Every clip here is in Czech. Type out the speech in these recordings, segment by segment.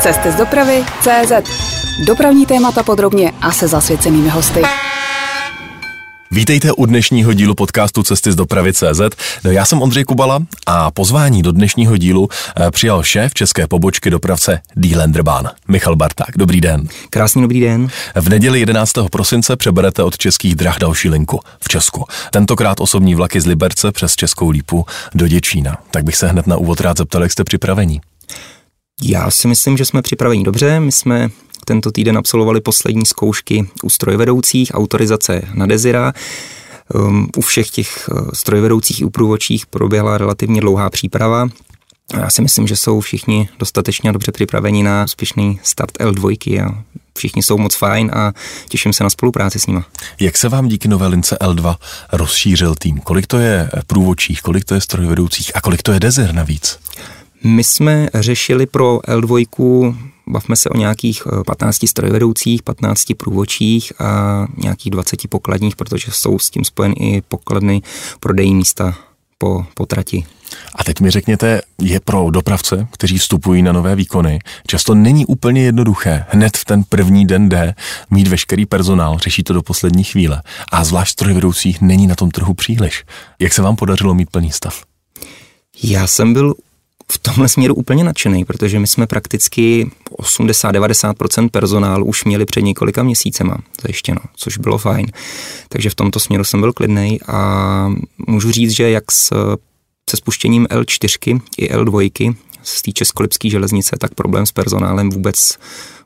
Cesty z dopravy CZ. Dopravní témata podrobně a se zasvěcenými hosty. Vítejte u dnešního dílu podcastu Cesty z dopravy CZ. No, já jsem Ondřej Kubala a pozvání do dnešního dílu eh, přijal šéf české pobočky dopravce Dílenderbahn, Michal Barták. Dobrý den. Krásný dobrý den. V neděli 11. prosince přeberete od českých drah další linku v Česku. Tentokrát osobní vlaky z Liberce přes Českou lípu do Děčína. Tak bych se hned na úvod rád zeptal, jak jste připraveni. Já si myslím, že jsme připraveni dobře. My jsme tento týden absolvovali poslední zkoušky u strojvedoucích, autorizace na Desira. Um, u všech těch uh, strojvedoucích i u průvočích proběhla relativně dlouhá příprava. Já si myslím, že jsou všichni dostatečně dobře připraveni na úspěšný start L2 a všichni jsou moc fajn a těším se na spolupráci s nimi. Jak se vám díky nové lince L2 rozšířil tým? Kolik to je průvočích, kolik to je strojvedoucích a kolik to je Desir navíc? My jsme řešili pro L2, bavme se o nějakých 15 eh, strojvedoucích, 15 průvočích a nějakých 20 pokladních, protože jsou s tím spojen i pokladny prodejní místa po, po trati. A teď mi řekněte, je pro dopravce, kteří vstupují na nové výkony, často není úplně jednoduché hned v ten první den D mít veškerý personál, řeší to do poslední chvíle. A zvlášť strojvedoucích není na tom trhu příliš. Jak se vám podařilo mít plný stav? Já jsem byl v tomhle směru úplně nadšený, protože my jsme prakticky 80-90% personálu už měli před několika měsícema zajištěno, což bylo fajn. Takže v tomto směru jsem byl klidný a můžu říct, že jak s, se spuštěním L4 i L2 z té českolipské železnice, tak problém s personálem vůbec,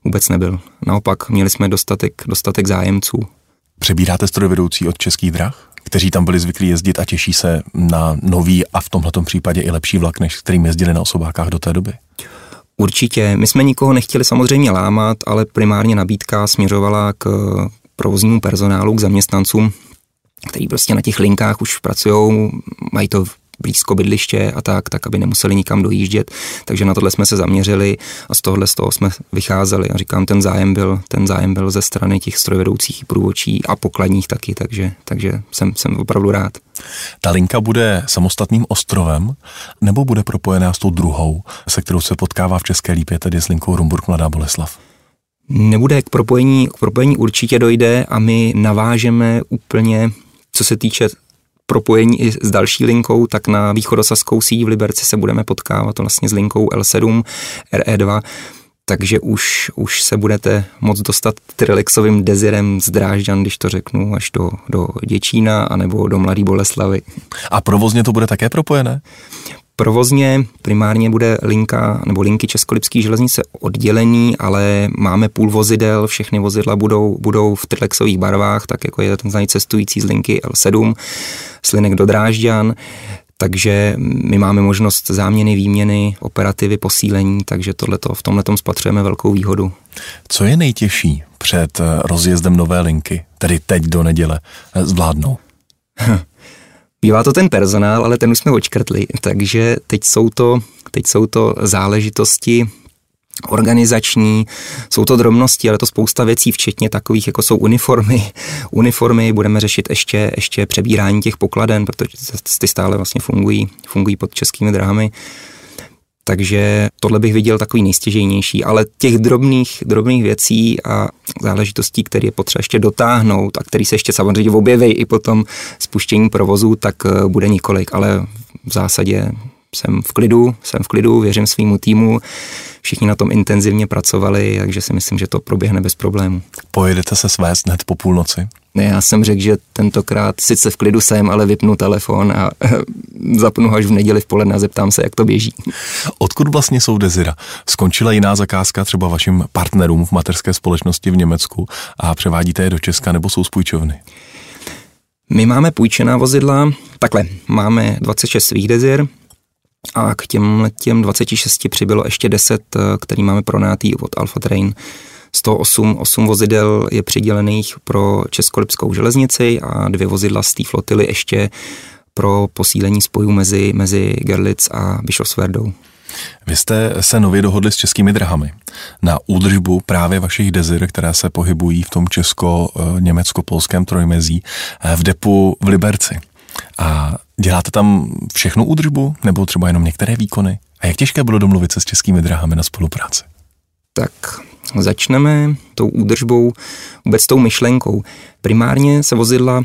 vůbec nebyl. Naopak měli jsme dostatek, dostatek zájemců. Přebíráte strojvedoucí od českých drah? Kteří tam byli zvyklí jezdit a těší se na nový a v tomto případě i lepší vlak, než kterým jezdili na osobákách do té doby? Určitě. My jsme nikoho nechtěli samozřejmě lámat, ale primárně nabídka směřovala k provoznímu personálu, k zaměstnancům, který prostě na těch linkách už pracují, mají to blízko bydliště a tak, tak aby nemuseli nikam dojíždět. Takže na tohle jsme se zaměřili a z tohohle z toho jsme vycházeli. A říkám, ten zájem byl, ten zájem byl ze strany těch strojvedoucích průvočí a pokladních taky, takže, takže jsem, jsem opravdu rád. Ta linka bude samostatným ostrovem nebo bude propojená s tou druhou, se kterou se potkává v České lípě, tedy s linkou Rumburg Mladá Boleslav? Nebude k propojení, k propojení určitě dojde a my navážeme úplně, co se týče propojení i s další linkou, tak na východosaskou síť v Liberci se budeme potkávat vlastně s linkou L7, RE2, takže už, už se budete moc dostat trilexovým dezirem z Drážďan, když to řeknu, až do, do Děčína anebo do Mladý Boleslavy. A provozně to bude také propojené? Provozně primárně bude linka nebo linky Českolipské železnice oddělený, ale máme půl vozidel, všechny vozidla budou, budou v trilexových barvách, tak jako je ten znají cestující z linky L7, slinek do Drážďan, takže my máme možnost záměny, výměny, operativy, posílení, takže tohleto, v tomhle spatřujeme velkou výhodu. Co je nejtěžší před rozjezdem nové linky, tedy teď do neděle, zvládnou? Bývá to ten personál, ale ten už jsme očkrtli, takže teď jsou to, teď jsou to záležitosti organizační, jsou to drobnosti, ale to spousta věcí, včetně takových, jako jsou uniformy. Uniformy budeme řešit ještě, ještě přebírání těch pokladen, protože ty stále vlastně fungují, fungují pod českými dráhami. Takže tohle bych viděl takový nejstěžejnější, ale těch drobných, drobných věcí a záležitostí, které je potřeba ještě dotáhnout a který se ještě samozřejmě objeví i po tom spuštění provozu, tak eh, bude několik, ale v zásadě jsem v klidu, jsem v klidu, věřím svýmu týmu, všichni na tom intenzivně pracovali, takže si myslím, že to proběhne bez problému. Pojedete se svést hned po půlnoci? Ne, já jsem řekl, že tentokrát sice v klidu jsem, ale vypnu telefon a zapnu až v neděli v poledne a zeptám se, jak to běží. Odkud vlastně jsou Desira? Skončila jiná zakázka třeba vašim partnerům v mateřské společnosti v Německu a převádíte je do Česka nebo jsou z půjčovny? My máme půjčená vozidla, takhle, máme 26 svých Desir, a k těm, těm 26 přibylo ještě 10, eh, který máme pronátý od Alpha Train. 108 8 vozidel je přidělených pro Českolipskou železnici a dvě vozidla z té flotily ještě pro posílení spojů mezi, mezi Gerlitz a Bischofswerdou. Vy jste se nově dohodli s českými drahami na údržbu právě vašich dezir, které se pohybují v tom česko-německo-polském trojmezí eh, v depu v Liberci. A děláte tam všechnu údržbu nebo třeba jenom některé výkony? A jak těžké bylo domluvit se s českými drahami na spolupráci? Tak začneme tou údržbou, vůbec tou myšlenkou. Primárně se vozidla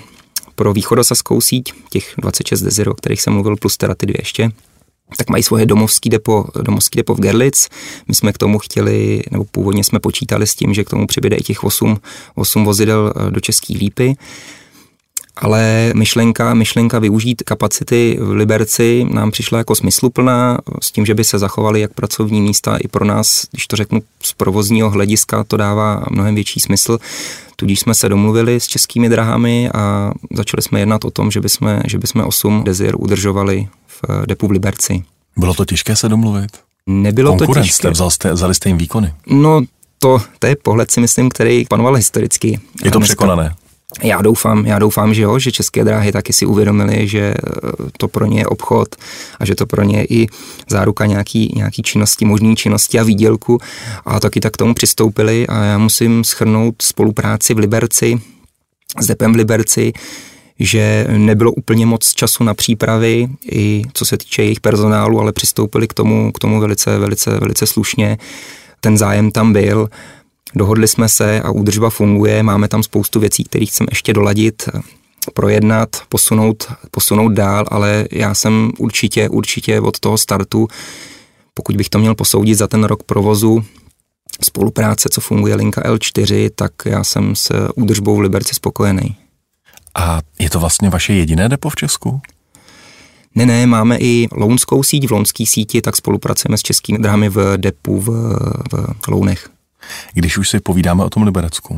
pro východosaskou síť, těch 26 Desiro, o kterých jsem mluvil, plus teda ty dvě ještě, tak mají svoje domovský depo, domovský depo v Gerlitz. My jsme k tomu chtěli, nebo původně jsme počítali s tím, že k tomu přibude i těch 8, 8 vozidel eh, do České lípy. Ale myšlenka, myšlenka využít kapacity v Liberci nám přišla jako smysluplná, s tím, že by se zachovaly jak pracovní místa i pro nás, když to řeknu z provozního hlediska, to dává mnohem větší smysl. Tudíž jsme se domluvili s českými drahami a začali jsme jednat o tom, že bychom, že bychom 8 Desir udržovali v depu v Liberci. Bylo to těžké se domluvit? Nebylo to těžké. Vzal jste, vzali jste jim výkony? No, to, to je pohled si myslím, který panoval historicky. Je to překonané? Já doufám, já doufám, že jo, že české dráhy taky si uvědomili, že eh, to pro ně je obchod a že to pro ně je i záruka nějaký, nějaký činnosti, možný činnosti a výdělku a taky tak k tomu přistoupili a já musím schrnout spolupráci v Liberci s Depem v Liberci, že nebylo úplně moc času na přípravy, i co se týče jejich personálu, ale přistoupili k tomu, k tomu velice, velice, velice slušně. Ten zájem tam byl Dohodli jsme se a údržba funguje, máme tam spoustu věcí, které chceme ještě doladit, projednat, posunout, posunout dál, ale já jsem určitě, určitě od toho startu, pokud bych to měl posoudit za ten rok provozu, spolupráce, co funguje linka L4, tak já jsem s údržbou v Liberci spokojený. A je to vlastně vaše jediné depo v Česku? Ne, ne, máme i lounskou síť. V lounské síti tak spolupracujeme s českými drahami v depu v, v Lounech. Když už si povídáme o tom Liberecku,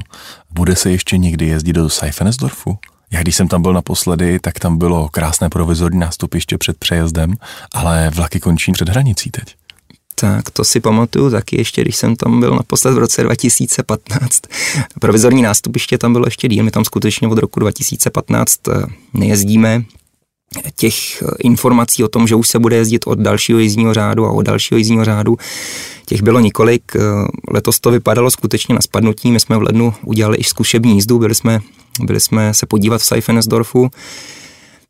bude se ještě někdy jezdit do Seifenesdorfu? Já když jsem tam byl naposledy, tak tam bylo krásné provizorní nástupiště před přejezdem, ale vlaky končí před hranicí teď. Tak to si pamatuju taky ještě, když jsem tam byl naposled v roce 2015. Provizorní nástupiště tam bylo ještě díl, my tam skutečně od roku 2015 eh, nejezdíme. Těch eh, informací o tom, že už se bude jezdit od dalšího jízdního řádu a od dalšího jízdního řádu, Těch bylo několik, eh, letos to vypadalo skutečně na spadnutí, my jsme v lednu udělali i zkušební jízdu, byli jsme, byli jsme se podívat v Seifenesdorfu,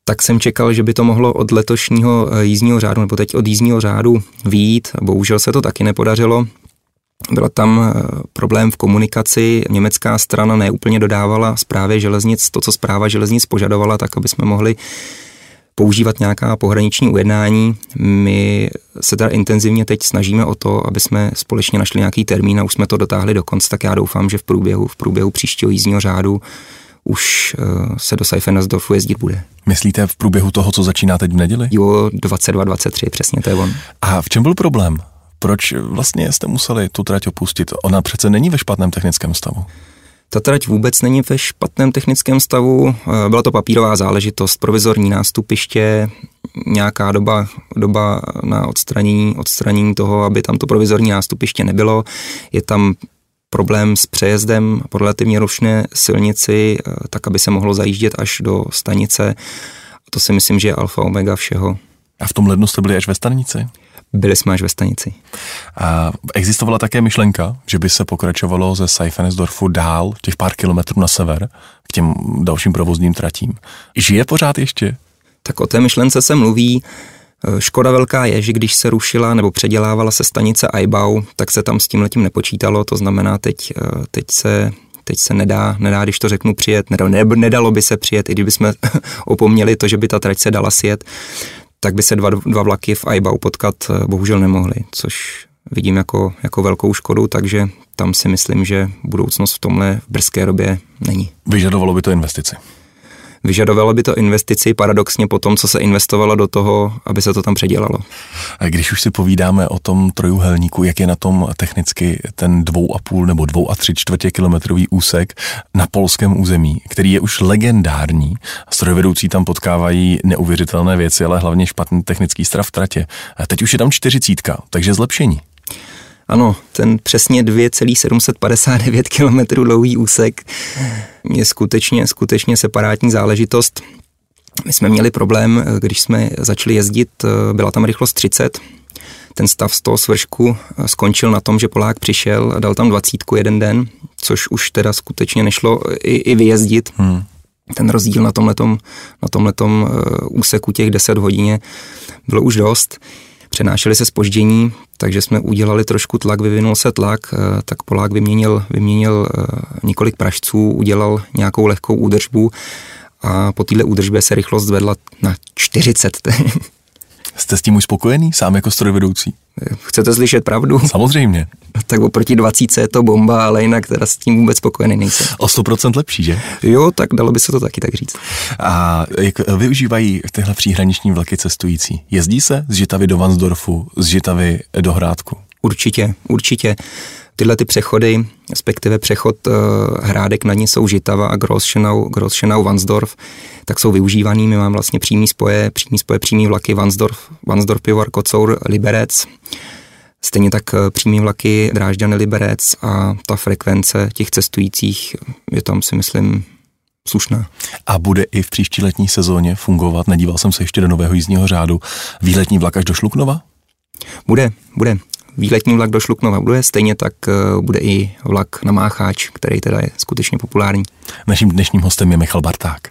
tak jsem čekal, že by to mohlo od letošního eh, jízdního řádu, nebo teď od jízdního řádu výjít, bohužel se to taky nepodařilo. Byl tam problém v komunikaci, německá strana neúplně dodávala zprávě železnic to, co zpráva železnic požadovala, tak aby jsme mohli používat nějaká pohraniční ujednání. My se teda intenzivně teď snažíme o to, aby jsme společně našli nějaký termín a už jsme to dotáhli do konce, tak já doufám, že v průběhu, v průběhu příštího jízdního řádu už uh, se do Seifenesdorfu jezdit bude. Myslíte v průběhu toho, co začíná teď v neděli? Jo, 22-23, přesně to je on. A v čem byl problém? Proč vlastně jste museli tu trať opustit? Ona přece není ve špatném technickém stavu. Ta trať vůbec není ve špatném technickém stavu, eh, byla to papírová záležitost, provizorní nástupiště, nějaká doba, doba na odstranění, odstranění toho, aby tam to provizorní nástupiště nebylo. Je tam problém s přejezdem po relativně rušné silnici, eh, tak aby se mohlo zajíždět až do stanice. To si myslím, že je alfa omega všeho. A v tom lednu jste byli až ve stanici? Byli jsme až ve stanici. A existovala také myšlenka, že by se pokračovalo ze Seifenesdorfu dál, těch pár kilometrů na sever, k těm dalším provozním tratím. Žije pořád ještě? Tak o té myšlence se mluví. Škoda velká je, že když se rušila nebo předělávala se stanice Aibau, tak se tam s tím letím nepočítalo, to znamená teď, teď se teď se nedá, nedá, když to řeknu, přijet, nedalo, nedalo by se přijet, i kdyby jsme opomněli to, že by ta trať se dala sjet, tak by se dva, dva vlaky v Aibau potkat eh, bohužel nemohly, což vidím jako, jako velkou škodu, takže tam si myslím, že budoucnost v tomhle v brzké době není. Vyžadovalo by to investici? Vyžadovalo by to investici paradoxně po tom, co se investovalo do toho, aby se to tam předělalo. A když už si povídáme o tom trojuhelníku, jak je na tom technicky ten dvou a půl nebo dvou a tři čtvrtě kilometrový úsek na polském území, který je už legendární. Strojvedoucí tam potkávají neuvěřitelné věci, ale hlavně špatný technický stav v tratě. A teď už je tam čtyřicítka, takže zlepšení. Ano, ten přesně 2,759 km dlouhý úsek je skutečně, skutečně separátní záležitost. My jsme měli problém, když jsme začali jezdit, byla tam rychlost 30, ten stav z toho svršku skončil na tom, že Polák přišel a dal tam dvacítku jeden den, což už teda skutečně nešlo i, i vyjezdit. Hmm. Ten rozdíl na tomhletom, na tomhletom eh, úseku těch 10 hodině bylo už dost. Přenášely se spoždění, takže jsme udělali trošku tlak, vyvinul se tlak, eh, tak Polák vyměnil, vyměnil eh, několik pražců, udělal nějakou lehkou údržbu a po téhle údržbě se rychlost zvedla na 40. Jste s tím už spokojený, sám jako strojvedoucí? Chcete slyšet pravdu? Samozřejmě. tak oproti 20 je to bomba, ale jinak teda s tím vůbec spokojený nejsem. O 100% lepší, že? Jo, tak dalo by se to taky tak říct. A jak využívají tyhle příhraniční vlaky cestující? Jezdí se z Žitavy do Vansdorfu, z Žitavy do Hrádku? Určitě, určitě. Tyhle ty přechody, respektive přechod uh, Hrádek na ně jsou Žitava a Grosschenau, Grosschenau Vansdorf, tak jsou využívaný. My máme vlastně přímý spoje, přímý spoje, přímý vlaky Vansdorf, Vansdorf, Pivar, Kocour, Liberec. Stejně tak eh, přímý vlaky Drážďany Liberec a ta frekvence těch cestujících je tam si myslím slušná. A bude i v příští letní sezóně fungovat, nedíval jsem se ještě do nového jízdního řádu, výletní vlak až do Šluknova? Bude, bude výletní vlak do Šluknova bude, stejně tak eh, bude i vlak na Mácháč, který teda je skutečně populární. Naším dnešním hostem je Michal Barták.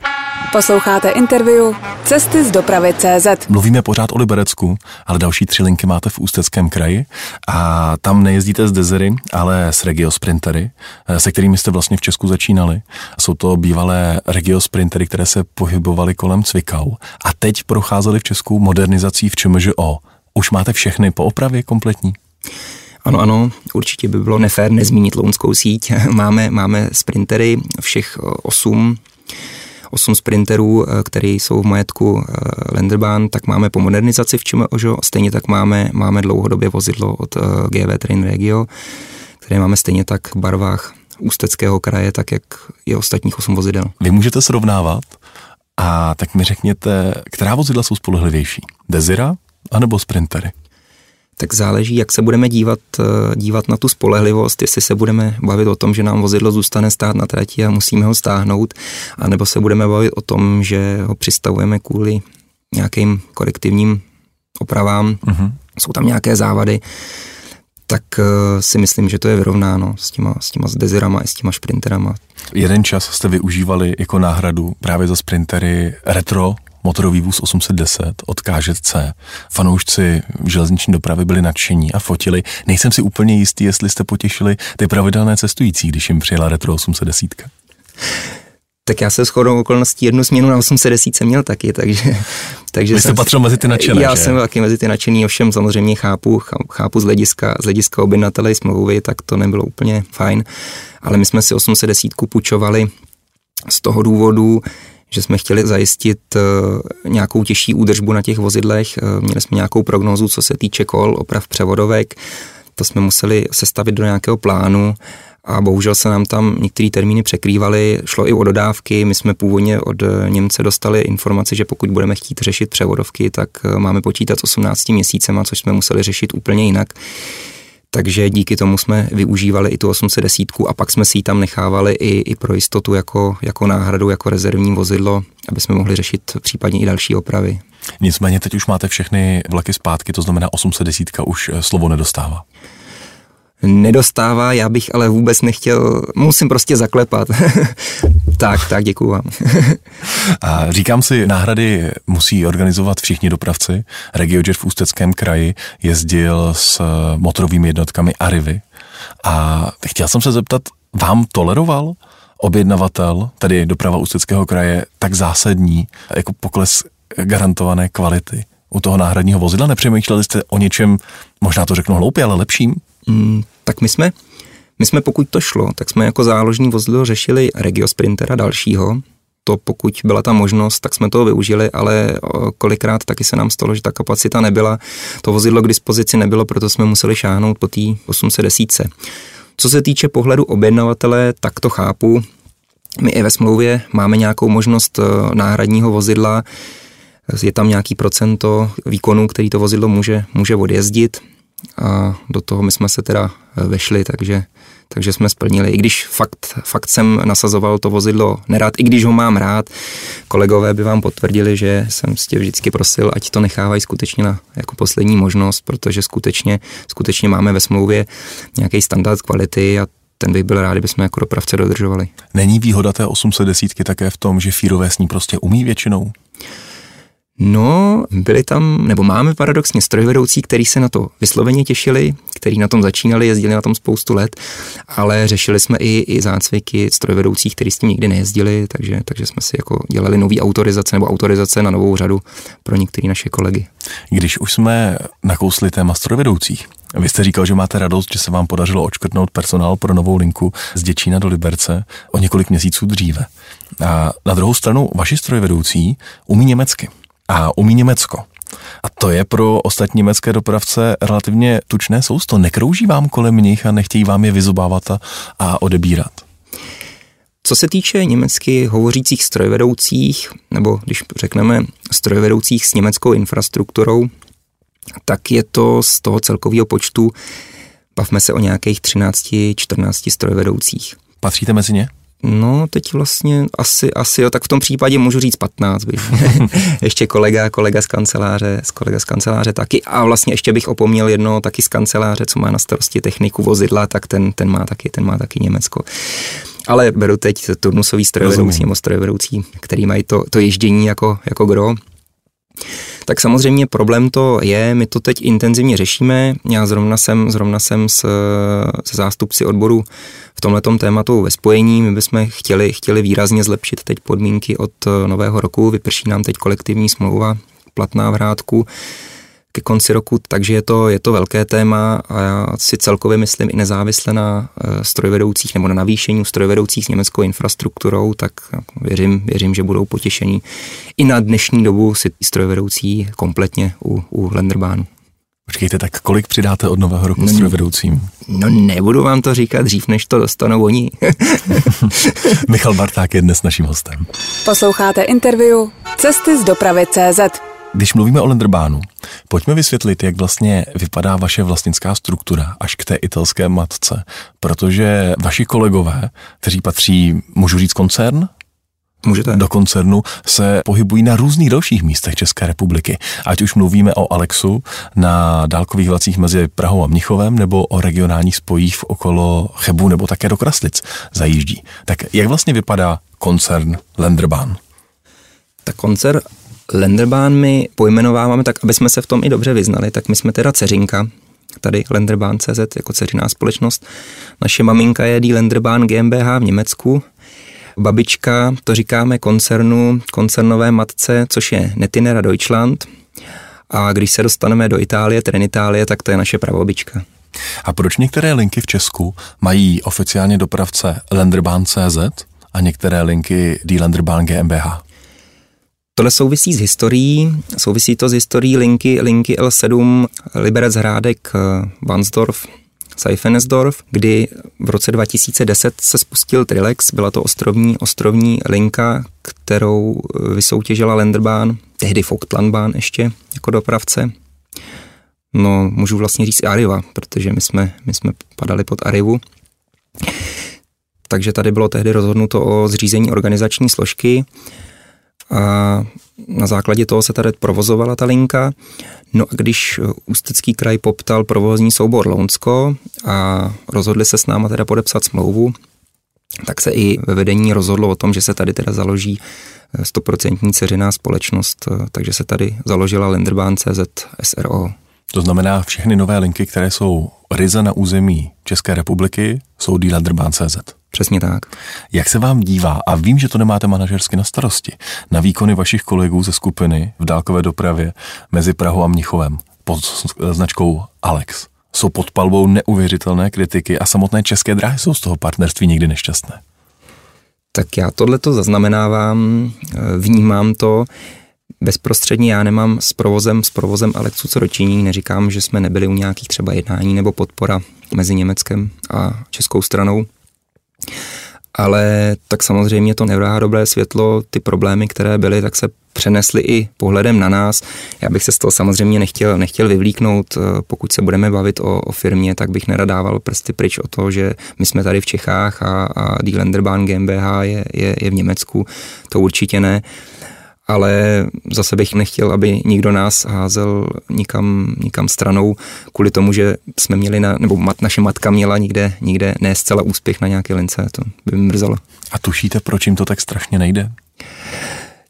Posloucháte interview Cesty z dopravy CZ. Mluvíme pořád o Liberecku, ale další tři linky máte v Ústeckém kraji a tam nejezdíte z Dezery, ale s Regio Sprintery, eh, se kterými jste vlastně v Česku začínali. Jsou to bývalé Regio Sprintery, které se pohybovaly kolem Cvikau a teď procházely v Česku modernizací v ČMŽO. Už máte všechny po opravě kompletní? Ano, ano, určitě by bylo nefér nezmínit lounskou síť. máme, máme sprintery, všech osm, osm sprinterů, eh, které jsou v majetku eh, Lenderbahn, tak máme po modernizaci v ČMOŽO, stejně tak máme, máme dlouhodobě vozidlo od eh, GV Train Regio, které máme stejně tak v barvách Ústeckého kraje, tak jak je ostatních osm vozidel. Vy můžete srovnávat a tak mi řekněte, která vozidla jsou spolehlivější? Desira anebo Sprintery? Tak záleží, jak se budeme dívat, eh, dívat na tu spolehlivost, jestli se budeme bavit o tom, že nám vozidlo zůstane stát na trati a musíme ho stáhnout, anebo se budeme bavit o tom, že ho přistavujeme kvůli nějakým korektivním opravám, uh-huh. jsou tam nějaké závady, tak uh, si myslím, že to je vyrovnáno s těma, s těma s Desirama i s těma Sprinterama. Jeden čas jste využívali jako náhradu právě za Sprintery retro motorový vůz 810 od KŽC. Fanoušci železniční dopravy byli nadšení a fotili. Nejsem si úplně jistý, jestli jste potěšili ty pravidelné cestující, když jim přijela Retro 810. Tak já se shodou okolností jednu změnu na 810 jsem měl taky, takže... takže Vy jste jsem, patřil mezi ty nadšené, Já že? jsem taky mezi ty nadšený, ovšem samozřejmě chápu, chápu z hlediska, z hlediska objednatele smlouvy, tak to nebylo úplně fajn, ale my jsme si 810 půjčovali z toho důvodu, že jsme chtěli zajistit eh, nějakou těžší údržbu na těch vozidlech. Eh, měli jsme nějakou prognózu, co se týče kol, oprav převodovek. To jsme museli sestavit do nějakého plánu a bohužel se nám tam některé termíny překrývaly, šlo i o dodávky, my jsme původně od eh, Němce dostali informaci, že pokud budeme chtít řešit převodovky, tak máme počítat s 18 měsícema, což jsme museli řešit úplně jinak takže díky tomu jsme využívali i tu 810 a pak jsme si ji tam nechávali i, i pro jistotu jako, jako náhradu, jako rezervní vozidlo, aby jsme mohli řešit případně i další opravy. Nicméně teď už máte všechny vlaky zpátky, to znamená 810 už eh, slovo nedostává nedostává, já bych ale vůbec nechtěl, musím prostě zaklepat. tak, tak, děkuju vám. a říkám si, náhrady musí organizovat všichni dopravci. RegioJet v Ústeckém kraji jezdil s motorovými jednotkami Arivy a chtěl jsem se zeptat, vám toleroval objednavatel, tedy doprava Ústeckého kraje, tak zásadní jako pokles garantované kvality u toho náhradního vozidla? Nepřemýšleli jste o něčem, možná to řeknu hloupě, ale lepším? Mm, tak my jsme, my jsme, pokud to šlo, tak jsme jako záložní vozidlo řešili Regio Sprintera dalšího, to pokud byla ta možnost, tak jsme toho využili, ale kolikrát taky se nám stalo, že ta kapacita nebyla, to vozidlo k dispozici nebylo, proto jsme museli šáhnout po té 810. Co se týče pohledu objednavatele, tak to chápu. My i ve smlouvě máme nějakou možnost náhradního vozidla, je tam nějaký procento výkonu, který to vozidlo může, může odjezdit a do toho my jsme se teda eh, vešli, takže, takže jsme splnili. I když fakt, fakt jsem nasazoval to vozidlo nerád, i když ho mám rád, kolegové by vám potvrdili, že jsem si tě vždycky prosil, ať to nechávají skutečně na jako poslední možnost, protože skutečně, skutečně máme ve smlouvě nějaký standard kvality a ten bych byl rád, kdybychom jako dopravce dodržovali. Není výhoda té 810 také v tom, že fírové s ní prostě umí většinou? No, byli tam, nebo máme paradoxně strojvedoucí, kteří se na to vysloveně těšili, kteří na tom začínali, jezdili na tom spoustu let, ale řešili jsme i, i zácviky strojvedoucích, kteří s tím nikdy nejezdili, takže, takže jsme si jako dělali nový autorizace nebo autorizace na novou řadu pro některé naše kolegy. Když už jsme nakousli téma strojvedoucích, vy jste říkal, že máte radost, že se vám podařilo očkrtnout personál pro novou linku z Děčína do Liberce o několik měsíců dříve. A na druhou stranu vaši strojvedoucí umí německy a umí Německo. A to je pro ostatní německé dopravce relativně tučné sousto. Nekrouží vám kolem nich a nechtějí vám je vyzobávat a, a odebírat. Co se týče německy hovořících strojvedoucích, nebo když řekneme strojvedoucích s německou infrastrukturou, tak je to z toho celkového počtu, bavme se o nějakých 13-14 strojvedoucích. Patříte mezi ně? No, teď vlastně asi, asi jo, tak v tom případě můžu říct 15 bych. ještě kolega, kolega z kanceláře, z kolega z kanceláře taky. A vlastně ještě bych opomněl jedno taky z kanceláře, co má na starosti techniku vozidla, tak ten, ten má taky, ten má taky Německo. Ale beru teď turnusový strojvedoucí nebo strojvedoucí, který mají to, to ježdění jako, jako gro. Tak samozřejmě problém to je, my to teď intenzivně řešíme. Já zrovna jsem, zrovna jsem s, s zástupci odboru v tomto tématu ve spojení. My bychom chtěli, chtěli výrazně zlepšit teď podmínky od nového roku. Vyprší nám teď kolektivní smlouva platná v Hrádku ke konci roku, takže je to, je to velké téma a já si celkově myslím i nezávisle na eh, strojvedoucích nebo na navýšení strojvedoucích s německou infrastrukturou, tak věřím, věřím, že budou potěšení. I na dnešní dobu si strojvedoucí kompletně u, u Lenderbánu. Počkejte, tak kolik přidáte od nového roku no, strojvedoucím? No nebudu vám to říkat dřív, než to dostanou oni. Michal Barták je dnes naším hostem. Posloucháte interview Cesty z dopravy CZ. Když mluvíme o Lenderbánu, pojďme vysvětlit, jak vlastně vypadá vaše vlastnická struktura až k té italské matce, protože vaši kolegové, kteří patří, můžu říct koncern, Můžete. do koncernu se pohybují na různých dalších místech České republiky. Ať už mluvíme o Alexu na dálkových vlacích mezi Prahou a Mnichovem nebo o regionálních spojích v okolo Chebu nebo také do Kraslic zajíždí. Tak jak vlastně vypadá koncern Lenderbahn? Tak koncern Lenderbahn my pojmenováváme tak, aby jsme se v tom i dobře vyznali, tak my jsme teda ceřinka, tady Lenderbahn.cz jako ceřiná společnost. Naše maminka je Die Lenderbahn GmbH v Německu, babička, to říkáme koncernu, koncernové matce, což je Netinera Deutschland. A když se dostaneme do Itálie, Trenitálie, tak to je naše pravobička. A proč některé linky v Česku mají oficiálně dopravce Lenderbahn.cz a některé linky Die Lenderbahn GmbH? Tohle souvisí s historií, souvisí to s historií linky, linky L7 Liberec Hrádek Vansdorf Seifenesdorf, kdy v roce 2010 se spustil Trilex, byla to ostrovní, ostrovní linka, kterou vysoutěžila Lenderbahn, tehdy Vogtlandbahn ještě jako dopravce. No, můžu vlastně říct Arriva, protože my jsme, my jsme padali pod Arrivu. Takže tady bylo tehdy rozhodnuto o zřízení organizační složky a na základě toho se tady provozovala ta linka. No a když Ústecký kraj poptal provozní soubor Lounsko a rozhodli se s náma teda podepsat smlouvu, tak se i ve vedení rozhodlo o tom, že se tady teda založí stoprocentní ceřiná společnost, takže se tady založila Lenderbahn CZ SRO. To znamená, všechny nové linky, které jsou ryze na území České republiky, jsou CZ. Přesně tak. Jak se vám dívá, a vím, že to nemáte manažersky na starosti, na výkony vašich kolegů ze skupiny v dálkové dopravě mezi Prahou a Mnichovem pod značkou Alex? Jsou pod palbou neuvěřitelné kritiky a samotné české dráhy jsou z toho partnerství nikdy nešťastné. Tak já tohle to zaznamenávám, vnímám to. Bezprostředně já nemám s provozem, s provozem Alexu co dočinění, neříkám, že jsme nebyli u nějakých třeba jednání nebo podpora mezi Německem a českou stranou. Ale tak samozřejmě to nevrá dobré světlo, ty problémy, které byly, tak se přenesly i pohledem na nás. Já bych se z toho samozřejmě nechtěl, nechtěl vyvlíknout, pokud se budeme bavit o, o firmě, tak bych neradával prsty pryč o to, že my jsme tady v Čechách a, a Die Lenderbahn GmbH je, je, je v Německu, to určitě ne ale zase bych nechtěl, aby nikdo nás házel nikam, nikam stranou kvůli tomu, že jsme měli, na, nebo mat, naše matka měla nikde, nikde ne zcela úspěch na nějaké lince, to by mi mrzelo. A tušíte, proč jim to tak strašně nejde?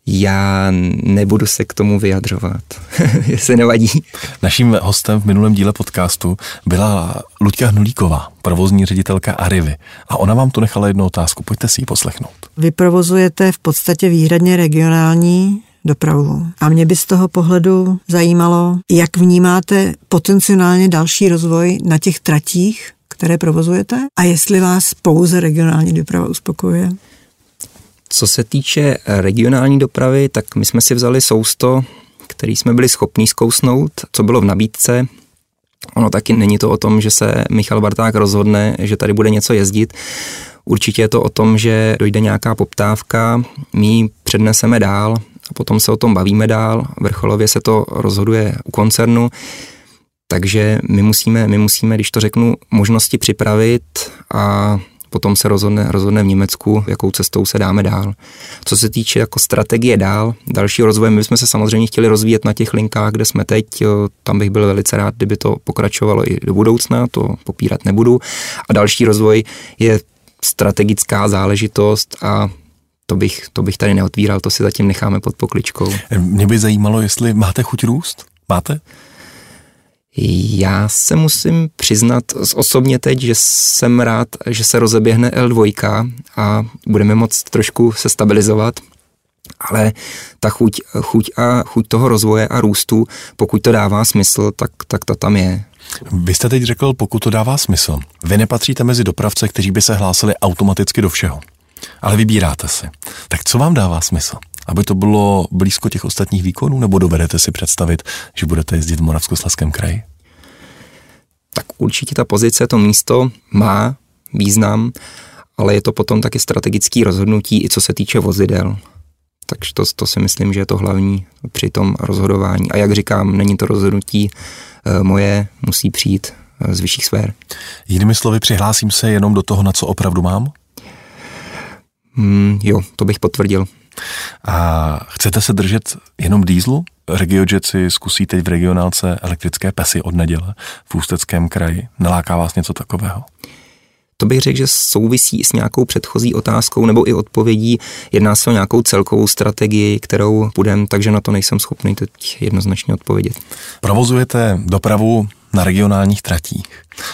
Já nebudu se k tomu vyjadřovat, jestli nevadí. Naším hostem v minulém díle podcastu byla Luďka Hnulíková, provozní ředitelka Arivy. A ona vám tu nechala jednu otázku, pojďte si ji poslechnout. Vy provozujete v podstatě výhradně regionální dopravu. A mě by z toho pohledu zajímalo, jak vnímáte potenciálně další rozvoj na těch tratích, které provozujete a jestli vás pouze regionální doprava uspokojuje. Co se týče regionální dopravy, tak my jsme si vzali sousto, který jsme byli schopni zkousnout, co bylo v nabídce. Ono taky není to o tom, že se Michal Barták rozhodne, že tady bude něco jezdit. Určitě je to o tom, že dojde nějaká poptávka, my ji předneseme dál a potom se o tom bavíme dál. Vrcholově se to rozhoduje u koncernu, takže my musíme, my musíme, když to řeknu, možnosti připravit a potom se rozhodne, rozhodne v Německu, jakou cestou se dáme dál. Co se týče jako strategie dál, dalšího rozvoje, my jsme se samozřejmě chtěli rozvíjet na těch linkách, kde jsme teď, tam bych byl velice rád, kdyby to pokračovalo i do budoucna, to popírat nebudu. A další rozvoj je strategická záležitost a to bych, to bych tady neotvíral, to si zatím necháme pod pokličkou. Mě by zajímalo, jestli máte chuť růst? Máte? Já se musím přiznat osobně teď, že jsem rád, že se rozeběhne L2 a budeme moct trošku se stabilizovat, ale ta chuť, chuť, a, chuť toho rozvoje a růstu, pokud to dává smysl, tak, tak to tam je. Vy jste teď řekl, pokud to dává smysl. Vy nepatříte mezi dopravce, kteří by se hlásili automaticky do všeho. Ale vybíráte si. Tak co vám dává smysl? Aby to bylo blízko těch ostatních výkonů, nebo dovedete si představit, že budete jezdit v Moravskoslezském kraji? Tak určitě ta pozice, to místo má význam, ale je to potom taky strategický rozhodnutí, i co se týče vozidel. Takže to, to si myslím, že je to hlavní při tom rozhodování. A jak říkám, není to rozhodnutí e, moje, musí přijít e, z vyšších sfér. Jinými slovy, přihlásím se jenom do toho, na co opravdu mám? Mm, jo, to bych potvrdil. A chcete se držet jenom dýzlu? RegioJet si zkusí teď v regionálce elektrické pesy od neděle v Ústeckém kraji. Neláká vás něco takového? To bych řekl, že souvisí s nějakou předchozí otázkou nebo i odpovědí. Jedná se o nějakou celkovou strategii, kterou budem, takže na to nejsem schopný teď jednoznačně odpovědět. Provozujete dopravu na regionálních tratích.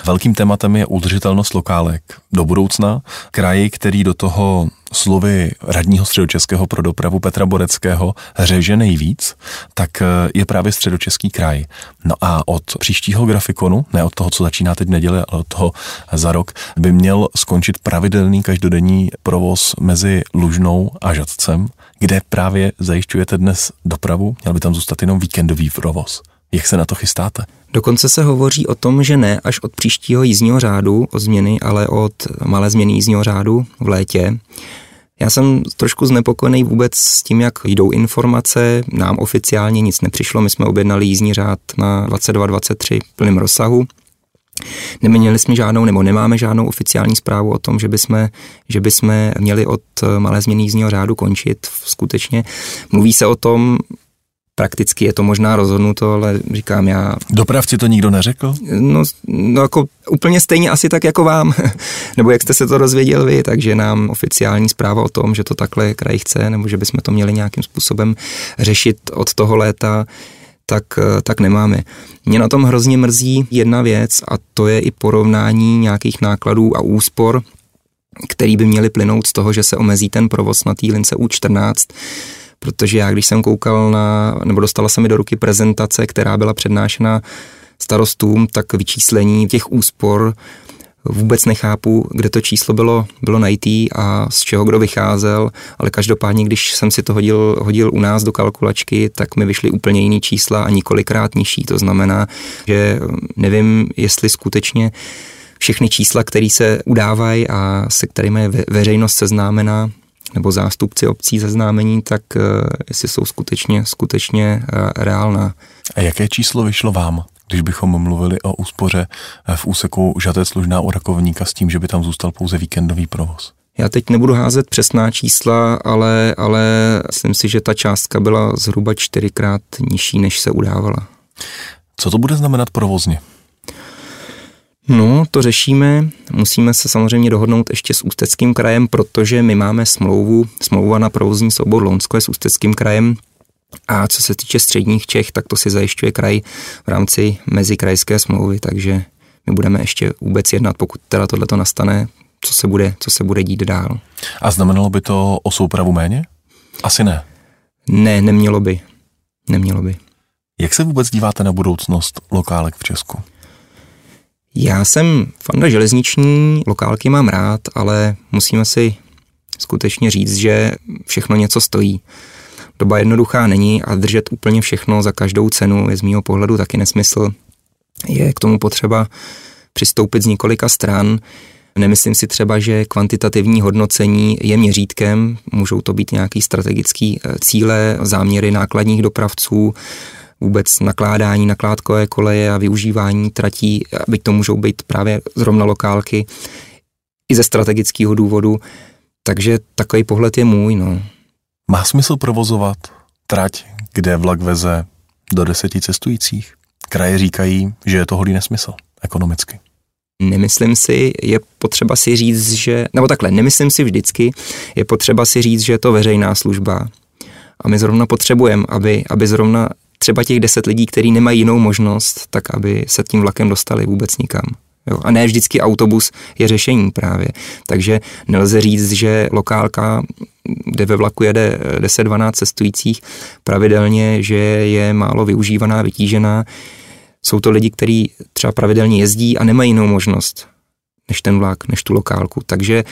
Velkým tématem je udržitelnost lokálek do budoucna. Kraj, který do toho slovy radního středočeského pro dopravu Petra Boreckého řeže nejvíc, tak eh, je právě středočeský kraj. No a od příštího grafikonu, ne od toho, co začíná teď v neděli, ale od toho za rok, by měl skončit pravidelný každodenní provoz mezi Lužnou a Žadcem, kde právě zajišťujete dnes dopravu, měl by tam zůstat jenom víkendový provoz. Jak se na to chystáte? Dokonce se hovoří o tom, že ne až od příštího jízdního řádu o změny, ale od malé změny jízdního řádu v létě. Já jsem trošku znepokojený vůbec s tím, jak jdou informace. Nám oficiálně nic nepřišlo, my jsme objednali jízdní řád na 22-23 plném rozsahu. Neměli jsme žádnou, nebo nemáme žádnou oficiální zprávu o tom, že bychom, že bychom měli od malé změny jízdního řádu končit. Skutečně mluví se o tom, prakticky je to možná rozhodnuto, ale říkám já... Dopravci to nikdo neřekl? No, no jako úplně stejně asi tak jako vám, nebo jak jste se to dozvěděl vy, takže nám oficiální zpráva o tom, že to takhle kraj chce, nebo že bychom to měli nějakým způsobem řešit od toho léta, tak, tak nemáme. Mě na tom hrozně mrzí jedna věc a to je i porovnání nějakých nákladů a úspor, který by měly plynout z toho, že se omezí ten provoz na té lince U14 protože já, když jsem koukal na, nebo dostala se mi do ruky prezentace, která byla přednášena starostům, tak vyčíslení těch úspor vůbec nechápu, kde to číslo bylo, bylo najít a z čeho kdo vycházel, ale každopádně, když jsem si to hodil, hodil u nás do kalkulačky, tak mi vyšly úplně jiný čísla a několikrát nižší. To znamená, že nevím, jestli skutečně všechny čísla, které se udávají a se kterými je veřejnost seznámena, nebo zástupci obcí zeznámení, tak uh, jestli jsou skutečně, skutečně uh, reálná. A jaké číslo vyšlo vám, když bychom mluvili o úspoře eh, v úseku Žatec Lužná u Rakovníka s tím, že by tam zůstal pouze víkendový provoz? Já teď nebudu házet přesná čísla, ale, ale myslím si, že ta částka byla zhruba čtyřikrát nižší, než se udávala. Co to bude znamenat provozně? No, to řešíme. Musíme se samozřejmě dohodnout ještě s Ústeckým krajem, protože my máme smlouvu, smlouva na provozní soubor Lounsko je s Ústeckým krajem. A co se týče středních Čech, tak to si zajišťuje kraj v rámci mezikrajské smlouvy, takže my budeme ještě vůbec jednat, pokud teda tohleto nastane, co se bude, co se bude dít dál. A znamenalo by to o soupravu méně? Asi ne. Ne, nemělo by. Nemělo by. Jak se vůbec díváte na budoucnost lokálek v Česku? Já jsem fanda železniční, lokálky mám rád, ale musíme si skutečně říct, že všechno něco stojí. Doba jednoduchá není a držet úplně všechno za každou cenu je z mýho pohledu taky nesmysl. Je k tomu potřeba přistoupit z několika stran. Nemyslím si třeba, že kvantitativní hodnocení je měřítkem, můžou to být nějaký strategický eh, cíle, záměry nákladních dopravců, vůbec nakládání nakládkové koleje a využívání tratí, byť to můžou být právě zrovna lokálky, i ze strategického důvodu. Takže takový pohled je můj. No. Má smysl provozovat trať, kde vlak veze do deseti cestujících? Kraje říkají, že je to holý nesmysl ekonomicky. Nemyslím si, je potřeba si říct, že, nebo takhle, nemyslím si vždycky, je potřeba si říct, že je to veřejná služba. A my zrovna potřebujeme, aby, aby zrovna třeba těch deset lidí, kteří nemají jinou možnost, tak aby se tím vlakem dostali vůbec nikam. Jo, a ne vždycky autobus je řešení právě. Takže nelze říct, že lokálka, kde ve vlaku jede 10-12 cestujících, pravidelně, že je málo využívaná, vytížená. Jsou to lidi, kteří třeba pravidelně jezdí a nemají jinou možnost než ten vlak, než tu lokálku. Takže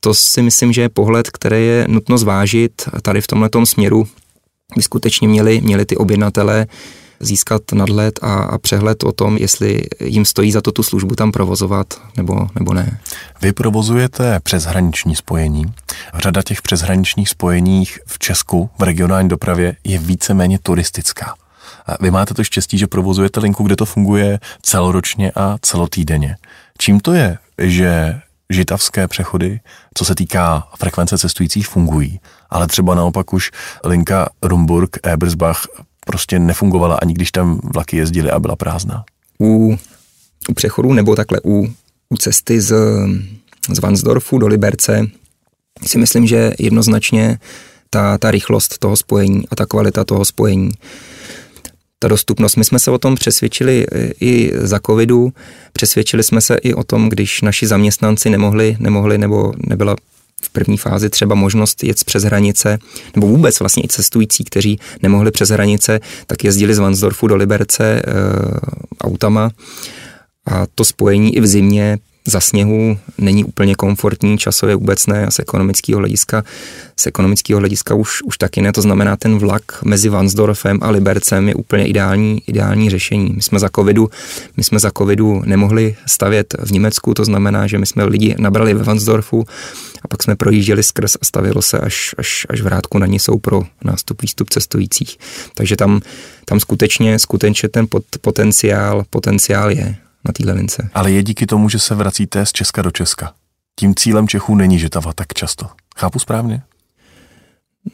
to si myslím, že je pohled, který je nutno zvážit tady v tomto směru, by skutečně měli, měli ty objednatele získat nadhled a, a přehled o tom, jestli jim stojí za to tu službu tam provozovat nebo, nebo ne. Vy provozujete přeshraniční spojení. Řada těch přeshraničních spojeních v Česku v regionální dopravě je víceméně turistická. Vy máte to štěstí, že provozujete linku, kde to funguje celoročně a celotýdenně. Čím to je, že žitavské přechody, co se týká frekvence cestujících, fungují, ale třeba naopak už linka Rumburg, Ebersbach prostě nefungovala, ani když tam vlaky jezdily a byla prázdná. U, u přechodů nebo takhle u, u cesty z, z Vansdorfu do Liberce si myslím, že jednoznačně ta, ta rychlost toho spojení a ta kvalita toho spojení ta dostupnost. My jsme se o tom přesvědčili e, i za covidu, přesvědčili jsme se i o tom, když naši zaměstnanci nemohli, nemohli nebo nebyla v první fázi třeba možnost jet přes hranice, nebo vůbec vlastně i cestující, kteří nemohli přes hranice, tak jezdili z Vansdorfu do Liberce e, autama a to spojení i v zimě za sněhu není úplně komfortní, časově vůbec ne a z ekonomického hlediska, z ekonomického hlediska už, už taky ne, to znamená ten vlak mezi Vansdorfem a Libercem je úplně ideální, ideální řešení. My jsme za covidu, my jsme za covidu nemohli stavět v Německu, to znamená, že my jsme lidi nabrali ve Vansdorfu a pak jsme projížděli skrz a stavilo se až, až, až vrátku na jsou pro nástup, výstup cestujících. Takže tam, tam skutečně, skutečně ten pot, potenciál, potenciál je na téhle lince. Ale je díky tomu, že se vracíte z Česka do Česka. Tím cílem Čechů není Žitava tak často. Chápu správně?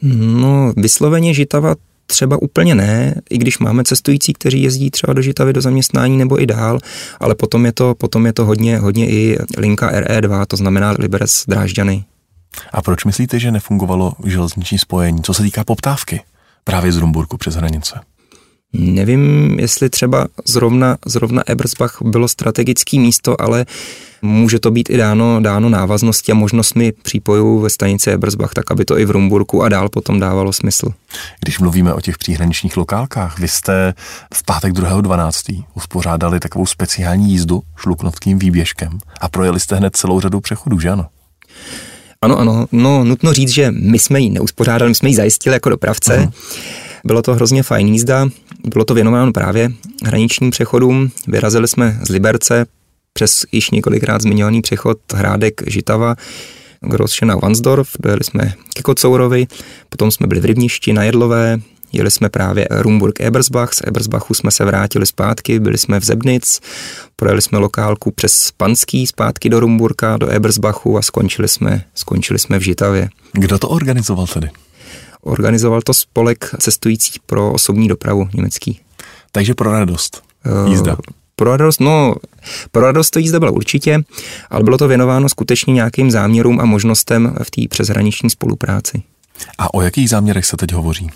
No, vysloveně Žitava třeba úplně ne, i když máme cestující, kteří jezdí třeba do Žitavy do zaměstnání nebo i dál, ale potom je to, potom je to hodně, hodně i linka RE2, to znamená Liberec Drážďany. A proč myslíte, že nefungovalo železniční spojení, co se týká poptávky právě z Rumburku přes hranice? Nevím, jestli třeba zrovna, zrovna Ebersbach bylo strategické místo, ale může to být i dáno, dáno návaznosti a možnostmi přípojů ve stanici Ebersbach, tak aby to i v Rumburku a dál potom dávalo smysl. Když mluvíme o těch příhraničních lokálkách, vy jste v pátek 2.12. uspořádali takovou speciální jízdu šluknovským výběžkem a projeli jste hned celou řadu přechodů, že ano? Ano, ano. No, nutno říct, že my jsme ji neuspořádali, my jsme ji zajistili jako dopravce. Uh-huh. Bylo to hrozně fajn jízda, bylo to věnováno právě hraničním přechodům. Vyrazili jsme z Liberce přes již několikrát zmiňovaný přechod Hrádek Žitava, Grossšena Vansdorf, dojeli jsme ke Kocourovi, potom jsme byli v Rybništi na Jedlové, jeli jsme právě Rumburg Ebersbach, z Ebersbachu jsme se vrátili zpátky, byli jsme v Zebnic, projeli jsme lokálku přes Panský zpátky do Rumburka, do Ebersbachu a skončili jsme, skončili jsme v Žitavě. Kdo to organizoval tedy? Organizoval to spolek cestujících pro osobní dopravu německý. Takže pro radost. Eh, Jízda. Pro radost, no, pro radost to jízda byla určitě, ale bylo to věnováno skutečně nějakým záměrům a možnostem v té přeshraniční spolupráci. A o jakých záměrech se teď hovoří?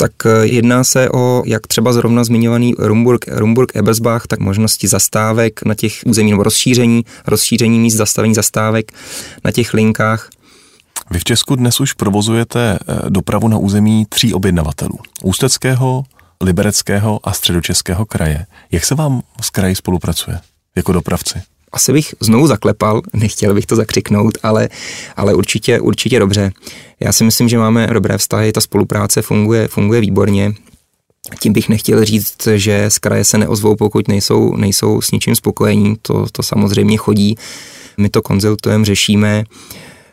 tak eh, jedná se o, jak třeba zrovna zmiňovaný Rumburg, Rumburg Ebersbach, tak možnosti zastávek na těch území nebo rozšíření, rozšíření míst zastavení zastávek na těch linkách. Vy v Česku dnes už provozujete eh, dopravu na území tří objednavatelů. Ústeckého, Libereckého a Středočeského kraje. Jak se vám s kraji spolupracuje jako dopravci? asi bych znovu zaklepal, nechtěl bych to zakřiknout, ale, ale určitě, určitě dobře. Já si myslím, že máme dobré vztahy, ta spolupráce funguje, funguje výborně. Tím bych nechtěl říct, že z kraje se neozvou, pokud nejsou, nejsou s ničím spokojení, to, to samozřejmě chodí. My to konzultujeme, řešíme,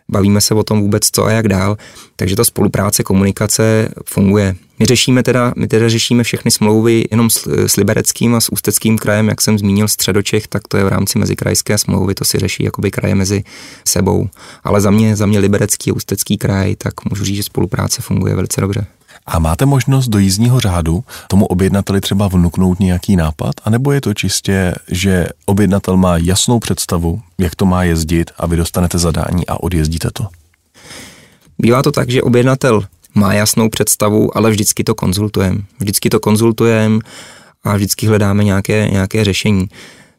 bavíme se o tom vůbec co a jak dál, takže ta spolupráce, komunikace funguje. My řešíme teda, my teda řešíme všechny smlouvy jenom s, s Libereckým a s Ústeckým krajem, jak jsem zmínil Středočech, tak to je v rámci mezikrajské smlouvy, to si řeší jakoby kraje mezi sebou. Ale za mě, za mě Liberecký a Ústecký kraj, tak můžu říct, že spolupráce funguje velice dobře. A máte možnost do jízdního řádu tomu objednateli třeba vnuknout nějaký nápad? A nebo je to čistě, že objednatel má jasnou představu, jak to má jezdit a vy dostanete zadání a odjezdíte to? Bývá to tak, že objednatel má jasnou představu, ale vždycky to konzultujeme. Vždycky to konzultujeme a vždycky hledáme nějaké, nějaké řešení.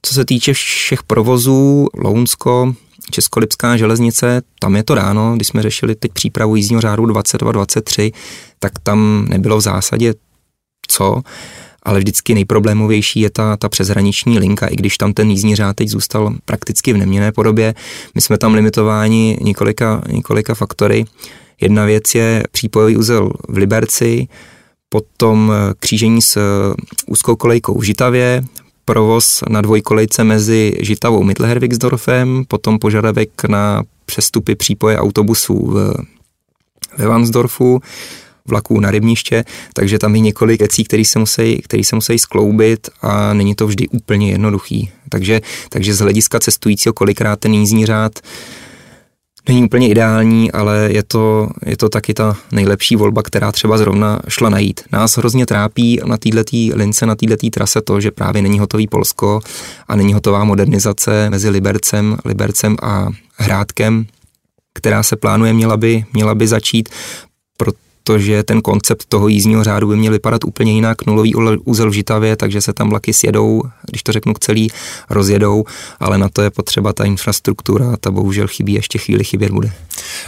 Co se týče všech provozů, Lounsko, Českolipská železnice, tam je to ráno, když jsme řešili teď přípravu jízdního řádu 22-23, tak tam nebylo v zásadě co, ale vždycky nejproblémovější je ta, ta přeshraniční linka, i když tam ten jízdní řád teď zůstal prakticky v neměné podobě. My jsme tam limitováni několika, několika faktory. Jedna věc je přípojový úzel v Liberci, potom křížení s úzkou kolejkou v Žitavě, provoz na dvojkolejce mezi Žitavou Mittelherwigsdorfem, potom požadavek na přestupy přípoje autobusů v, ve Vansdorfu, vlaků na rybniště, takže tam je několik věcí, které se, musí, které se musí skloubit a není to vždy úplně jednoduchý. Takže, takže z hlediska cestujícího kolikrát ten jízdní řád není úplně ideální, ale je to, je to taky ta nejlepší volba, která třeba zrovna šla najít. Nás hrozně trápí na této lince, na této trase to, že právě není hotový Polsko a není hotová modernizace mezi Libercem, Libercem a Hrádkem, která se plánuje, měla by, měla by začít, protože ten koncept toho jízdního řádu by měl vypadat úplně jinak, nulový úzel v Žitavě, takže se tam vlaky sjedou, když to řeknu celý, rozjedou, ale na to je potřeba ta infrastruktura, ta bohužel chybí, ještě chvíli chybět bude.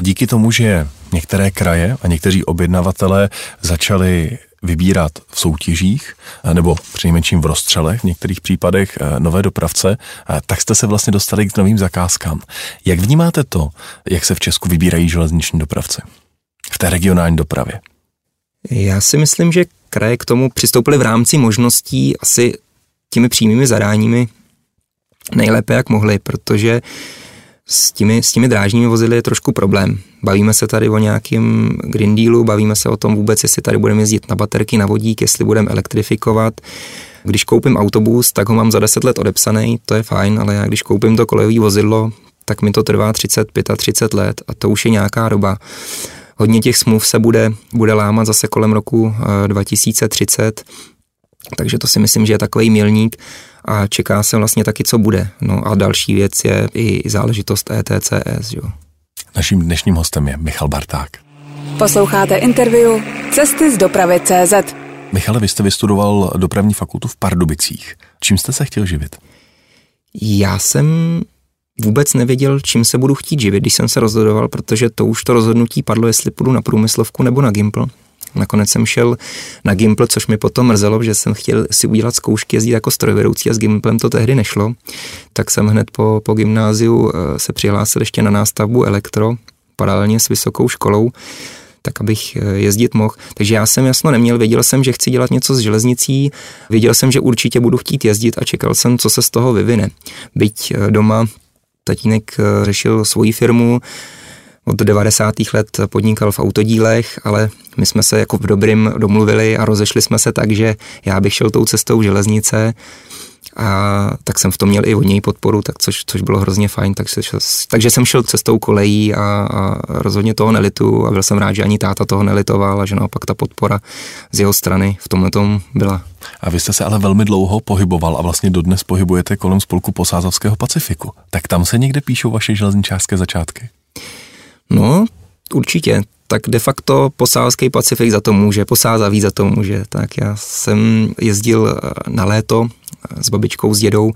Díky tomu, že některé kraje a někteří objednavatelé začali vybírat v soutěžích nebo přinejmenším v rozstřelech v některých případech eh, nové dopravce, eh, tak jste se vlastně dostali k novým zakázkám. Jak vnímáte to, jak se v Česku vybírají železniční dopravci? V té regionální dopravě? Já si myslím, že kraje k tomu přistoupily v rámci možností asi těmi přímými zadáními nejlépe, jak mohli, protože s těmi, s těmi drážními vozidly je trošku problém. Bavíme se tady o nějakém Green Dealu, bavíme se o tom vůbec, jestli tady budeme jezdit na baterky, na vodík, jestli budeme elektrifikovat. Když koupím autobus, tak ho mám za 10 let odepsaný, to je fajn, ale já když koupím to kolejové vozidlo, tak mi to trvá 30, 35 let a to už je nějaká doba hodně těch smluv se bude, bude lámat zase kolem roku 2030, eh, takže to si myslím, že je takový milník a čeká se vlastně taky, co bude. No a další věc je i záležitost ETCS. Jo. Naším dnešním hostem je Michal Barták. Posloucháte interview Cesty z dopravy CZ. Michale, vy jste vystudoval dopravní fakultu v Pardubicích. Čím jste se chtěl živit? Já jsem vůbec nevěděl, čím se budu chtít živit, když jsem se rozhodoval, protože to už to rozhodnutí padlo, jestli půjdu na průmyslovku nebo na Gimpl. Nakonec jsem šel na Gimpl, což mi potom mrzelo, že jsem chtěl si udělat zkoušky jezdit jako strojvedoucí a s Gimplem to tehdy nešlo. Tak jsem hned po, po gymnáziu eh, se přihlásil ještě na nástavbu elektro, paralelně s vysokou školou, tak abych eh, jezdit mohl. Takže já jsem jasno neměl, věděl jsem, že chci dělat něco s železnicí, věděl jsem, že určitě budu chtít jezdit a čekal jsem, co se z toho vyvine. Byť eh, doma tatínek eh, řešil svoji firmu, od 90. let podnikal v autodílech, ale my jsme se jako v dobrým domluvili a rozešli jsme se tak, že já bych šel tou cestou železnice a tak jsem v tom měl i od něj podporu, tak což, což bylo hrozně fajn, takže, takže jsem šel cestou kolejí a, a rozhodně toho nelitu a byl jsem rád, že ani táta toho nelitoval a že naopak ta podpora z jeho strany v tomhle tom byla. A vy jste se ale velmi dlouho pohyboval a vlastně dodnes pohybujete kolem spolku Posázavského Pacifiku. Tak tam se někde píšou vaše železničářské začátky? No, určitě. Tak de facto posázský Pacifik za to může, posázaví za to může. Tak já jsem jezdil eh, na léto eh, s babičkou, s dědou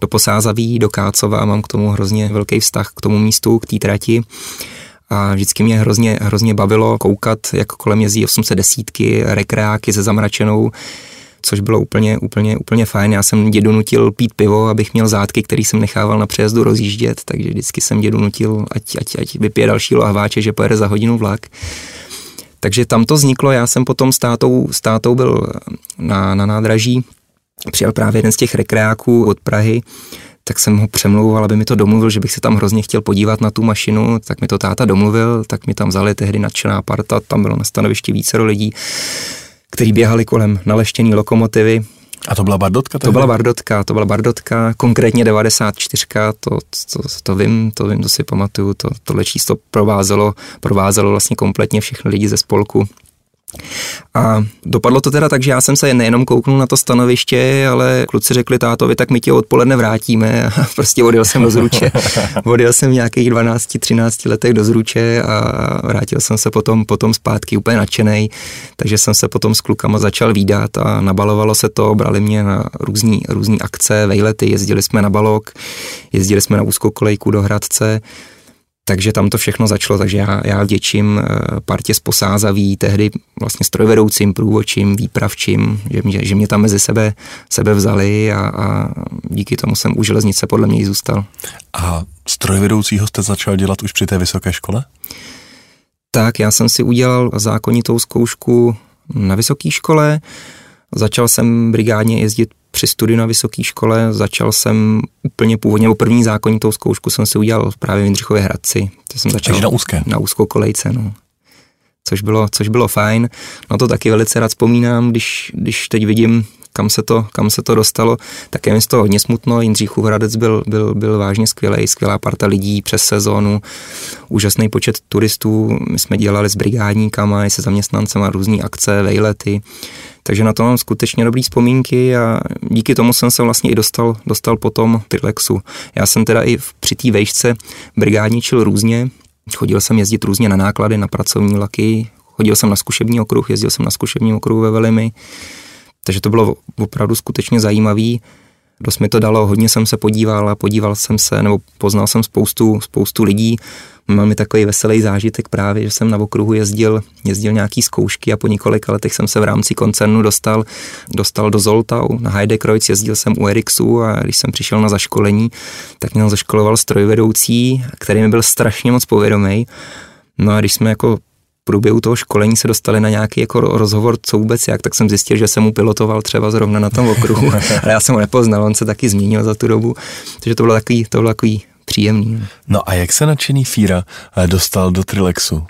do Posázaví, do Kácova a mám k tomu hrozně velký vztah k tomu místu, k té trati. A vždycky mě hrozně, hrozně bavilo koukat, jak kolem jezdí 810, rekreáky se zamračenou což bylo úplně, úplně, úplně fajn. Já jsem dědu nutil pít pivo, abych měl zátky, který jsem nechával na přejezdu rozjíždět, takže vždycky jsem dědu nutil, ať, ať, ať vypije další lahváče, že pojede za hodinu vlak. Takže tam to vzniklo, já jsem potom s tátou, s tátou byl na, na nádraží, přijel právě jeden z těch rekreáků od Prahy, tak jsem ho přemlouval, aby mi to domluvil, že bych se tam hrozně chtěl podívat na tu mašinu, tak mi to táta domluvil, tak mi tam vzali tehdy nadšená parta, tam bylo na stanovišti více lidí který běhali kolem naleštěný lokomotivy. A to byla Bardotka? To byla Bardotka, to byla Bardotka, konkrétně 94, to, to, to vím, to vím, to si pamatuju, to, tohle číslo provázelo, provázelo vlastně kompletně všechny lidi ze spolku. A dopadlo to teda tak, že já jsem se nejenom kouknul na to stanoviště, ale kluci řekli tátovi, tak my tě odpoledne vrátíme. A prostě odjel jsem do Zruče. odjel jsem v nějakých 12-13 letech do Zruče a vrátil jsem se potom, potom zpátky úplně nadšený, takže jsem se potom s klukama začal výdat a nabalovalo se to, brali mě na různý, různý akce, vejlety, jezdili jsme na balok, jezdili jsme na úzkou kolejku do Hradce, takže tam to všechno začalo, takže já, já vděčím eh, partě z Posázaví, tehdy vlastně strojvedoucím, průvočím, výpravčím, že mě, že mě tam mezi sebe, sebe vzali a, a díky tomu jsem u železnice podle mě zůstal. A strojvedoucího jste začal dělat už při té vysoké škole? Tak, já jsem si udělal zákonitou zkoušku na vysoké škole, začal jsem brigádně jezdit při studiu na vysoké škole začal jsem úplně původně, nebo první zákonitou zkoušku jsem si udělal právě v Jindřichově Hradci. To jsem začal na úzké. Na úzkou kolejce, no. Což bylo, což bylo fajn. No to taky velice rád vzpomínám, když, když teď vidím, kam se to, kam se to dostalo, tak je mi z toho hodně smutno. Jindřichův Hradec byl, byl, byl vážně skvělý, skvělá parta lidí přes sezónu, úžasný počet turistů. My jsme dělali s brigádníkama, se zaměstnancema různé akce, vejlety. Takže na to mám skutečně dobrý vzpomínky a díky tomu jsem se vlastně i dostal, dostal potom Trilexu. Já jsem teda i při té vejšce brigádničil různě, chodil jsem jezdit různě na náklady, na pracovní laky, chodil jsem na zkušební okruh, jezdil jsem na zkušební okruhu ve Velimi, takže to bylo opravdu skutečně zajímavý. Dost mi to dalo, hodně jsem se podíval a podíval jsem se, nebo poznal jsem spoustu, spoustu lidí. Mám mi takový veselý zážitek právě, že jsem na okruhu jezdil, jezdil nějaký zkoušky a po několika letech jsem se v rámci koncernu dostal, dostal do Zoltau na Heidekreuz, jezdil jsem u Erixu a když jsem přišel na zaškolení, tak mě zaškoloval strojvedoucí, který mi byl strašně moc povědomý. No a když jsme jako průběhu toho školení se dostali na nějaký jako rozhovor, co vůbec jak, tak jsem zjistil, že jsem mu pilotoval třeba zrovna na tom okruhu, ale já jsem ho nepoznal, on se taky změnil za tu dobu, takže to bylo takový, to bylo takový příjemný. No a jak se nadšený Fíra eh, dostal do Trilexu?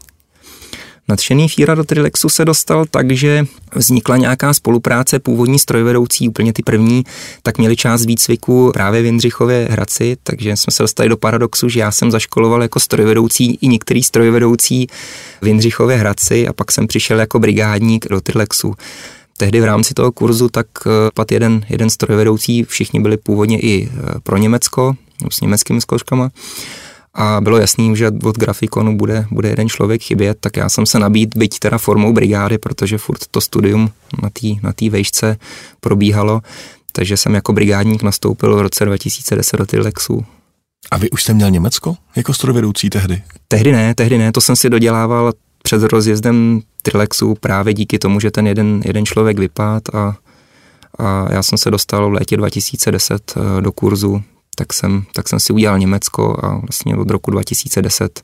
Nadšený Fíra do Trilexu se dostal tak, že vznikla nějaká spolupráce, původní strojvedoucí, úplně ty první, tak měli část výcviku právě v Jindřichově Hradci, takže jsme se dostali do paradoxu, že já jsem zaškoloval jako strojvedoucí i některý strojvedoucí v Jindřichově Hradci a pak jsem přišel jako brigádník do Trilexu. Tehdy v rámci toho kurzu tak eh, pad jeden, jeden strojvedoucí, všichni byli původně i eh, pro Německo, s německými zkouškama a bylo jasný, že od grafikonu bude, bude jeden člověk chybět, tak já jsem se nabít, byť teda formou brigády, protože furt to studium na té na tý vejšce probíhalo, takže jsem jako brigádník nastoupil v roce 2010 do Trilexu. A vy už jste měl Německo jako strojvedoucí tehdy? Tehdy ne, tehdy ne, to jsem si dodělával před rozjezdem Trilexu právě díky tomu, že ten jeden, jeden člověk vypad a, a já jsem se dostal v létě 2010 eh, do kurzu tak jsem, tak jsem si udělal Německo a vlastně od roku 2010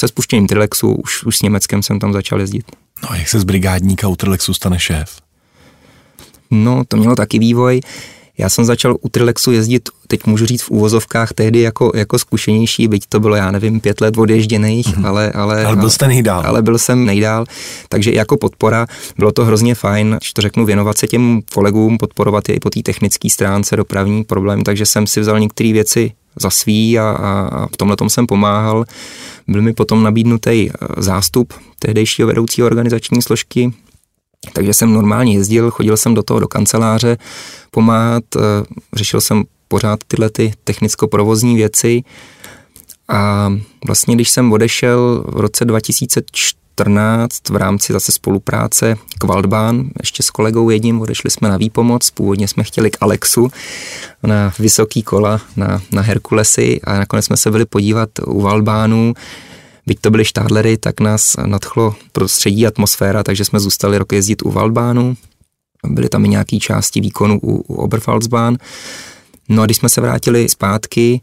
se spuštěním Trilexu už, už s Německem jsem tam začal jezdit. No a jak se z brigádníka u Trilexu stane šéf? No, to mělo taky vývoj. Já jsem začal u Trilexu jezdit, teď můžu říct v úvozovkách, tehdy jako, jako zkušenější, byť to bylo, já nevím, pět let odježděných, mm-hmm. ale, ale... Ale byl jste nejdál. Ale byl jsem nejdál, takže jako podpora bylo to hrozně fajn, že to řeknu, věnovat se těm kolegům, podporovat je i po té technické stránce, dopravní problém, takže jsem si vzal některé věci za svý a, a v tomhle tom jsem pomáhal. Byl mi potom nabídnutý eh, zástup tehdejšího vedoucího organizační složky, takže jsem normálně jezdil, chodil jsem do toho do kanceláře pomáhat, eh, řešil jsem pořád tyhle ty technicko-provozní věci. A vlastně když jsem odešel v roce 2014 v rámci zase spolupráce k Waldbahn, ještě s kolegou jedním, odešli jsme na výpomoc, původně jsme chtěli k Alexu na vysoký kola, na, na Herkulesy a nakonec jsme se byli podívat u Waldbahnu, Byť to byly štádlery, tak nás nadchlo prostředí atmosféra, takže jsme zůstali rok jezdit u Waldbahnu. Byly tam i nějaké části výkonu u, u Oberpfalzbahn. No a když jsme se vrátili zpátky,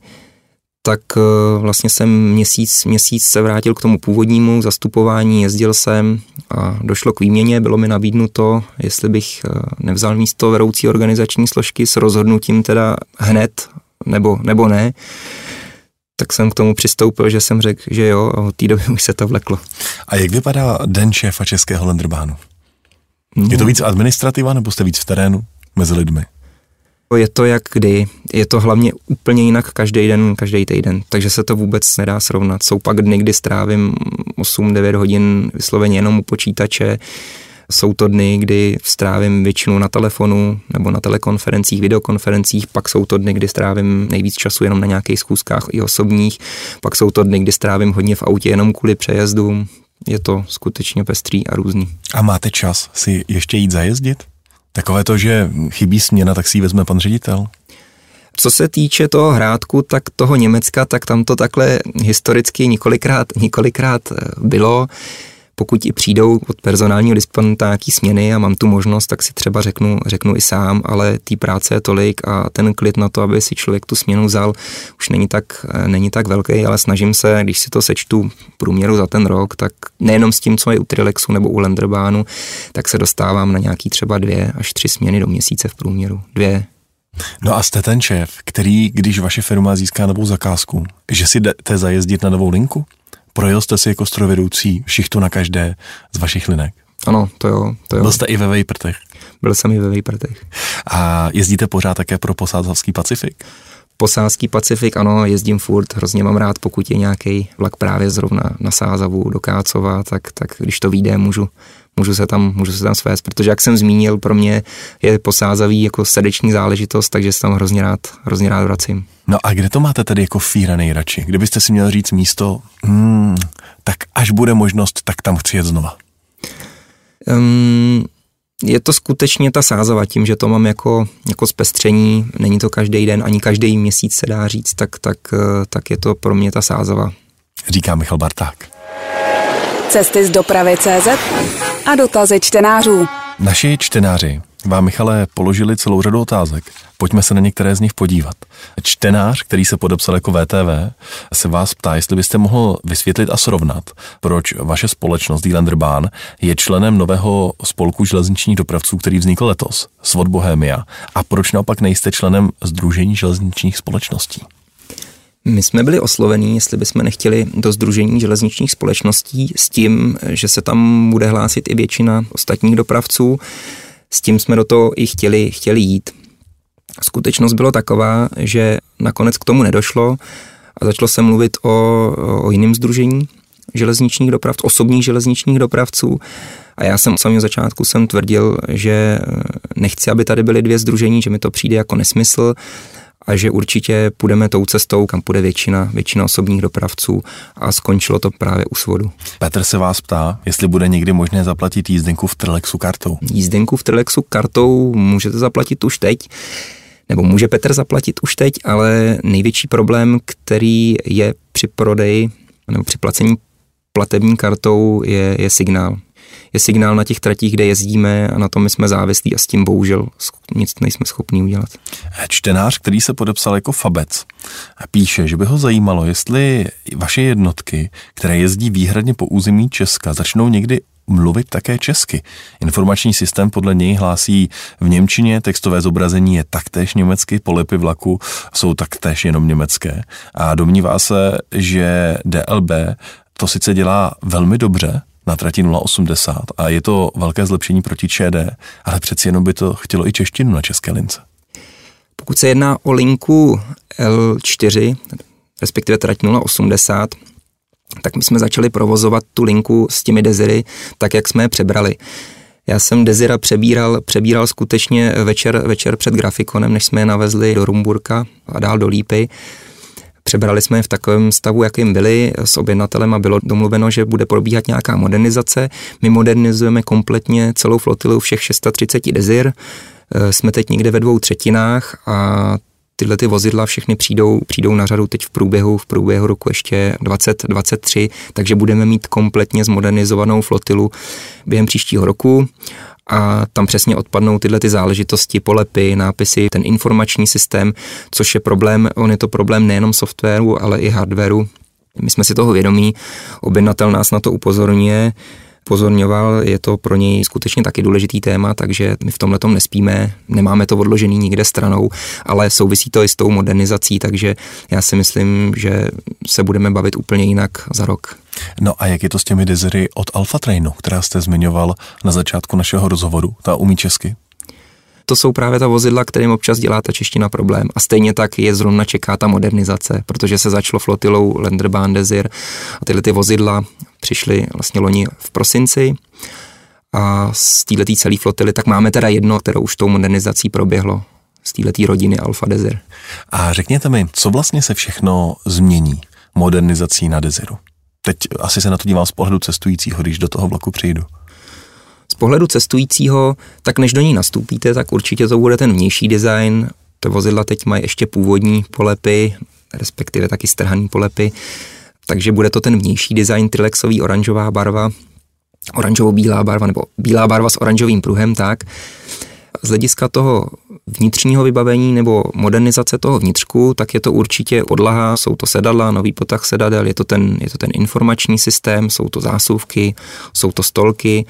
tak eh, vlastně jsem měsíc, měsíc se vrátil k tomu původnímu zastupování, jezdil jsem a došlo k výměně, bylo mi nabídnuto, jestli bych eh, nevzal místo vedoucí organizační složky s rozhodnutím teda hned nebo, nebo ne tak jsem k tomu přistoupil, že jsem řekl, že jo a od té doby už se to vleklo. A jak vypadá den šéfa Českého Lenderbánu? No. Je to víc administrativa nebo jste víc v terénu mezi lidmi? Je to jak kdy, je to hlavně úplně jinak každý den, každý týden, takže se to vůbec nedá srovnat. Jsou pak dny, kdy strávím 8-9 hodin vysloveně jenom u počítače, jsou to dny, kdy strávím většinu na telefonu nebo na telekonferencích, videokonferencích, pak jsou to dny, kdy strávím nejvíc času jenom na nějakých schůzkách i osobních, pak jsou to dny, kdy strávím hodně v autě jenom kvůli přejezdům. Je to skutečně pestrý a různý. A máte čas si ještě jít zajezdit? Takové to, že chybí směna, tak si ji vezme pan ředitel? Co se týče toho hrádku, tak toho Německa, tak tam to takhle historicky několikrát, několikrát eh, bylo pokud i přijdou od personálního disponenta nějaký směny a mám tu možnost, tak si třeba řeknu, řeknu i sám, ale té práce je tolik a ten klid na to, aby si člověk tu směnu vzal, už není tak, není tak velký, ale snažím se, když si to sečtu průměru za ten rok, tak nejenom s tím, co je u Trilexu nebo u Lenderbánu, tak se dostávám na nějaký třeba dvě až tři směny do měsíce v průměru. Dvě, No a jste ten šéf, který, když vaše firma získá novou zakázku, že si jdete zajezdit na novou linku? Projel jste si jako strojvedoucí šichtu na každé z vašich linek? Ano, to jo, to jo. Byl jste i ve Vejprtech? Byl jsem i ve Vejprtech. A jezdíte pořád také pro posádský Pacifik? Posádský Pacifik, ano, jezdím furt, hrozně mám rád, pokud je nějaký vlak právě zrovna na Sázavu do Kácova, tak, tak když to vyjde, můžu, můžu se tam, můžu se tam svést, protože jak jsem zmínil, pro mě je posázavý jako srdeční záležitost, takže se tam hrozně rád, hrozně rád vracím. No a kde to máte tedy jako fíra nejradši? Kdybyste si měl říct místo, hmm, tak až bude možnost, tak tam chci jet znova. Um, je to skutečně ta sázava, tím, že to mám jako, jako zpestření, není to každý den, ani každý měsíc se dá říct, tak, tak, eh, tak je to pro mě ta sázava. Říká Michal Barták. Cesty z dopravy CZ a dotazy čtenářů. Naši čtenáři vám, Michale, položili celou řadu otázek. Pojďme se na některé z nich podívat. Čtenář, který se podepsal jako VTV, se vás ptá, jestli byste mohl vysvětlit a srovnat, proč vaše společnost Bahn je členem nového spolku železničních dopravců, který vznikl letos, Svod Bohemia, a proč naopak nejste členem Združení železničních společností. My jsme byli oslovení, jestli bychom nechtěli do Združení železničních společností s tím, že se tam bude hlásit i většina ostatních dopravců. S tím jsme do toho i chtěli, chtěli jít. Skutečnost bylo taková, že nakonec k tomu nedošlo a začalo se mluvit o, o jiném združení železničních dopravců, osobních železničních dopravců. A já jsem od samého začátku jsem tvrdil, že nechci, aby tady byly dvě združení, že mi to přijde jako nesmysl a že určitě půjdeme tou cestou, kam půjde většina, většina osobních dopravců a skončilo to právě u svodu. Petr se vás ptá, jestli bude někdy možné zaplatit jízdenku v Trilexu kartou. Jízdenku v Trilexu kartou můžete zaplatit už teď, nebo může Petr zaplatit už teď, ale největší problém, který je při prodeji nebo při placení platební kartou je, je signál. Je signál na těch tratích, kde jezdíme a na tom my jsme závislí a s tím bohužel nic nejsme schopni udělat. Čtenář, který se podepsal jako Fabec, píše, že by ho zajímalo, jestli vaše jednotky, které jezdí výhradně po území Česka, začnou někdy mluvit také česky. Informační systém podle něj hlásí v Němčině, textové zobrazení je taktéž německy, polepy vlaku jsou taktéž jenom německé. A domnívá se, že DLB to sice dělá velmi dobře, na trati 080 a je to velké zlepšení proti ČD, ale přeci jenom by to chtělo i češtinu na české lince. Pokud se jedná o linku L4, respektive trať 080, tak my jsme začali provozovat tu linku s těmi deziry tak, jak jsme je přebrali. Já jsem Dezira přebíral, přebíral skutečně večer, večer před grafikonem, než jsme je navezli do Rumburka a dál do Lípy. Přebrali jsme je v takovém stavu, jakým byli s objednatelem a bylo domluveno, že bude probíhat nějaká modernizace. My modernizujeme kompletně celou flotilu všech 630 Desir. Eh, jsme teď někde ve dvou třetinách a tyhle ty vozidla všechny přijdou, přijdou na řadu teď v průběhu, v průběhu roku ještě 2023, takže budeme mít kompletně zmodernizovanou flotilu během příštího roku a tam přesně odpadnou tyhle ty záležitosti, polepy, nápisy, ten informační systém, což je problém, on je to problém nejenom softwaru, ale i hardwaru. My jsme si toho vědomí, objednatel nás na to upozorňuje, pozorňoval, je to pro něj skutečně taky důležitý téma, takže my v tomhle tom nespíme, nemáme to odložený nikde stranou, ale souvisí to i s tou modernizací, takže já si myslím, že se budeme bavit úplně jinak za rok. No a jak je to s těmi dezery od Alfa Trainu, která jste zmiňoval na začátku našeho rozhovoru? Ta umí česky? to jsou právě ta vozidla, kterým občas dělá ta čeština problém. A stejně tak je zrovna čeká ta modernizace, protože se začalo flotilou Landerbahn Desir a tyhle ty vozidla přišly vlastně loni v prosinci a z této celé flotily, tak máme teda jedno, které už tou modernizací proběhlo z této rodiny Alfa Desir. A řekněte mi, co vlastně se všechno změní modernizací na Desiru? Teď asi se na to dívám z pohledu cestujícího, když do toho vlaku přijdu. Z pohledu cestujícího, tak než do ní nastoupíte, tak určitě to bude ten vnější design. Ty vozidla teď mají ještě původní polepy, respektive taky strhaný polepy, takže bude to ten vnější design, trilexový oranžová barva, oranžovo-bílá barva, nebo bílá barva s oranžovým pruhem, tak. Z hlediska toho vnitřního vybavení nebo modernizace toho vnitřku, tak je to určitě podlaha, jsou to sedadla, nový potah sedadel, je to ten, je to ten informační systém, jsou to zásuvky, jsou to stolky,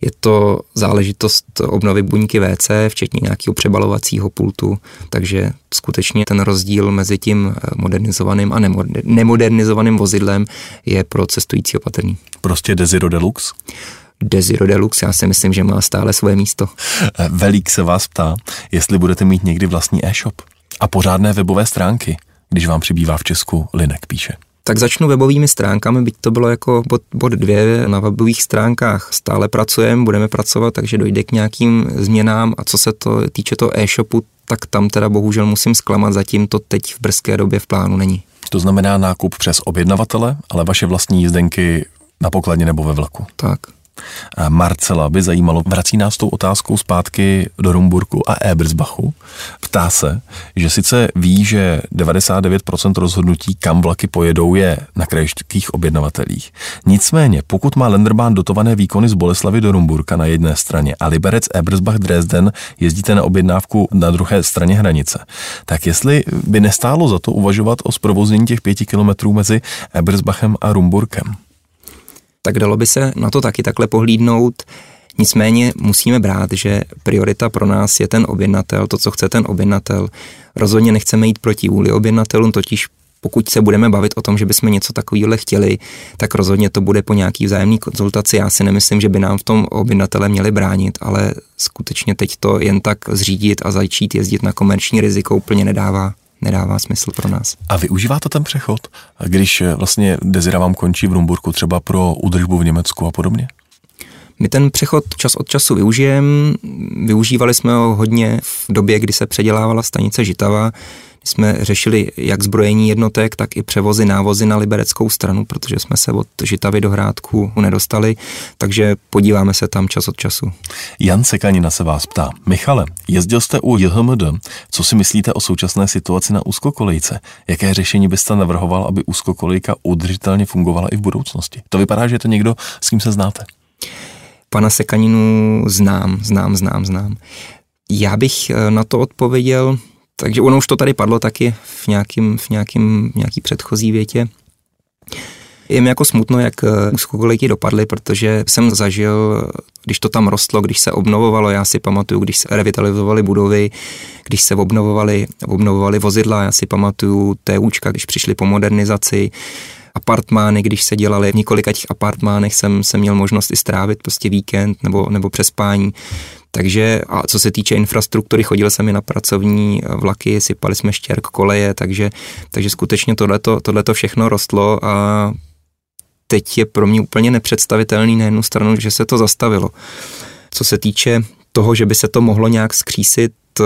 je to záležitost obnovy buňky WC, včetně nějakého přebalovacího pultu, takže skutečně ten rozdíl mezi tím modernizovaným a nemodernizovaným vozidlem je pro cestující opatrný. Prostě Desiro Deluxe? Desiro Deluxe, já si myslím, že má stále svoje místo. Velík se vás ptá, jestli budete mít někdy vlastní e-shop a pořádné webové stránky, když vám přibývá v Česku Linek, píše. Tak začnu webovými stránkami, byť to bylo jako bod, bod dvě, na webových stránkách stále pracujeme, budeme pracovat, takže dojde k nějakým změnám a co se to týče toho e-shopu, tak tam teda bohužel musím zklamat, zatím to teď v brzké době v plánu není. To znamená nákup přes objednavatele, ale vaše vlastní jízdenky na pokladně nebo ve vlaku. Tak. Marcela by zajímalo, vrací nás tou otázkou zpátky do Rumburku a Ebersbachu. Ptá se, že sice ví, že 99% rozhodnutí, kam vlaky pojedou, je na krajských objednavatelích. Nicméně, pokud má Lenderbahn dotované výkony z Boleslavy do Rumburka na jedné straně a Liberec Ebersbach Dresden jezdíte na objednávku na druhé straně hranice, tak jestli by nestálo za to uvažovat o zprovoznění těch pěti kilometrů mezi Ebersbachem a Rumburkem? Tak dalo by se na to taky takhle pohlídnout. Nicméně musíme brát, že priorita pro nás je ten objednatel, to, co chce ten objednatel. Rozhodně nechceme jít proti vůli objednatelům, totiž pokud se budeme bavit o tom, že bychom něco takového chtěli, tak rozhodně to bude po nějaký vzájemný konzultaci. Já si nemyslím, že by nám v tom objednatele měli bránit, ale skutečně teď to jen tak zřídit a začít jezdit na komerční riziko úplně nedává nedává smysl pro nás. A využíváte ten přechod, když eh, vlastně Dezira vám končí v Rumburku třeba pro údržbu v Německu a podobně? My ten přechod čas od času využijeme. Využívali jsme ho hodně v době, kdy se předělávala stanice Žitava jsme řešili jak zbrojení jednotek, tak i převozy návozy na libereckou stranu, protože jsme se od Žitavy do Hrádku nedostali, takže podíváme se tam čas od času. Jan Sekanina se vás ptá. Michale, jezdil jste u JHMD. Co si myslíte o současné situaci na úzkokolejce? Jaké řešení byste navrhoval, aby úzkokolejka udržitelně fungovala i v budoucnosti? To vypadá, že je to někdo, s kým se znáte. Pana Sekaninu znám, znám, znám, znám. Já bych eh, na to odpověděl, takže ono už to tady padlo taky v nějakým, v nějakým, nějaký předchozí větě. Je mi jako smutno, jak úzkokolejky dopadly, protože jsem zažil, když to tam rostlo, když se obnovovalo, já si pamatuju, když se revitalizovaly budovy, když se obnovovaly, obnovovaly vozidla, já si pamatuju TUčka, když přišli po modernizaci, apartmány, když se dělali v několika těch apartmánech, jsem, jsem měl možnost i strávit prostě víkend nebo, nebo přespání. Takže a co se týče infrastruktury, chodil jsem i na pracovní vlaky, sypali jsme štěrk, koleje, takže, takže skutečně tohleto, tohleto všechno rostlo a teď je pro mě úplně nepředstavitelný na jednu stranu, že se to zastavilo. Co se týče toho, že by se to mohlo nějak skřísit, eh,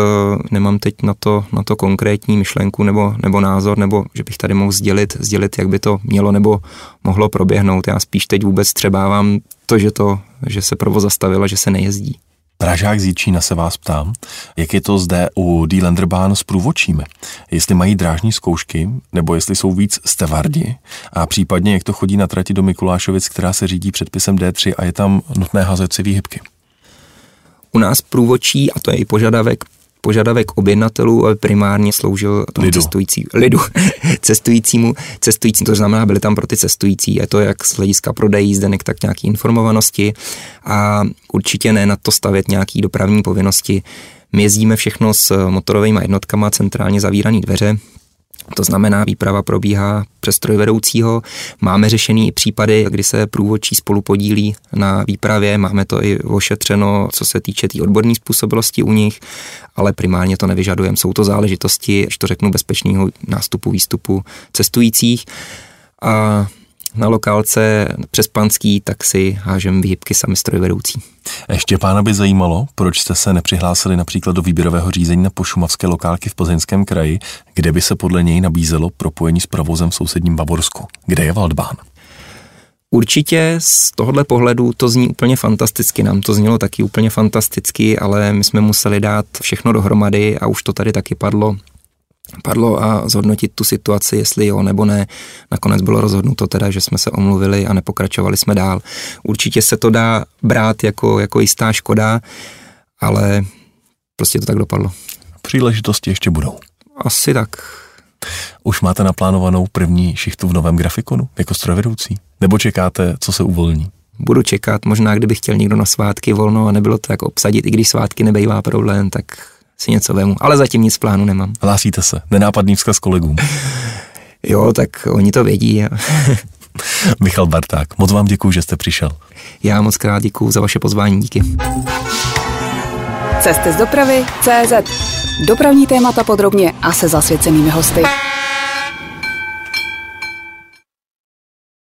nemám teď na to, na to konkrétní myšlenku nebo, nebo názor, nebo že bych tady mohl sdělit, sdělit, jak by to mělo nebo mohlo proběhnout. Já spíš teď vůbec třebávám to, že, to, že se provoz zastavilo, že se nejezdí. Pražák z Jíčína se vás ptám, jak je to zde u Dílenderbán s průvočími. Jestli mají drážní zkoušky, nebo jestli jsou víc stevardi a případně jak to chodí na trati do Mikulášovic, která se řídí předpisem D3 a je tam nutné házet si výhybky. U nás průvočí, a to je i požadavek požadavek objednatelů, ale primárně sloužil tomu lidu. cestující, lidu, cestujícímu, cestujícím, to znamená, byli tam pro ty cestující, je to jak z hlediska prodejí jízdenek, tak nějaký informovanosti a určitě ne na to stavět nějaký dopravní povinnosti. My jezdíme všechno s motorovými jednotkama, centrálně zavírané dveře, to znamená, výprava probíhá přes strojvedoucího. Máme řešený i případy, kdy se průvodčí spolu podílí na výpravě. Máme to i ošetřeno, co se týče té tý odborné způsobilosti u nich, ale primárně to nevyžadujeme. Jsou to záležitosti, když to řeknu, bezpečného nástupu, výstupu cestujících. A na lokálce přes Panský, tak si hážem výhybky sami strojvedoucí. Ještě pána by zajímalo, proč jste se nepřihlásili například do výběrového řízení na pošumavské lokálky v Plzeňském kraji, kde by se podle něj nabízelo propojení s provozem v sousedním Bavorsku. Kde je Waldbahn? Určitě z tohohle pohledu to zní úplně fantasticky, nám to znělo taky úplně fantasticky, ale my jsme museli dát všechno dohromady a už to tady taky padlo padlo a zhodnotit tu situaci, jestli jo nebo ne. Nakonec bylo rozhodnuto teda, že jsme se omluvili a nepokračovali jsme dál. Určitě se to dá brát jako, jako jistá škoda, ale prostě to tak dopadlo. Příležitosti ještě budou. Asi tak. Už máte naplánovanou první šichtu v novém grafikonu jako strojvedoucí? Nebo čekáte, co se uvolní? Budu čekat, možná kdyby chtěl někdo na svátky volno a nebylo to tak obsadit, i když svátky nebejvá problém, tak si něco vemu, ale zatím nic v plánu nemám. Hlásíte se, nenápadný vzkaz kolegům. jo, tak oni to vědí. Michal Barták, moc vám děkuji, že jste přišel. Já moc krát děkuji za vaše pozvání, díky. Cesty z dopravy CZ. Dopravní témata podrobně a se zasvěcenými hosty.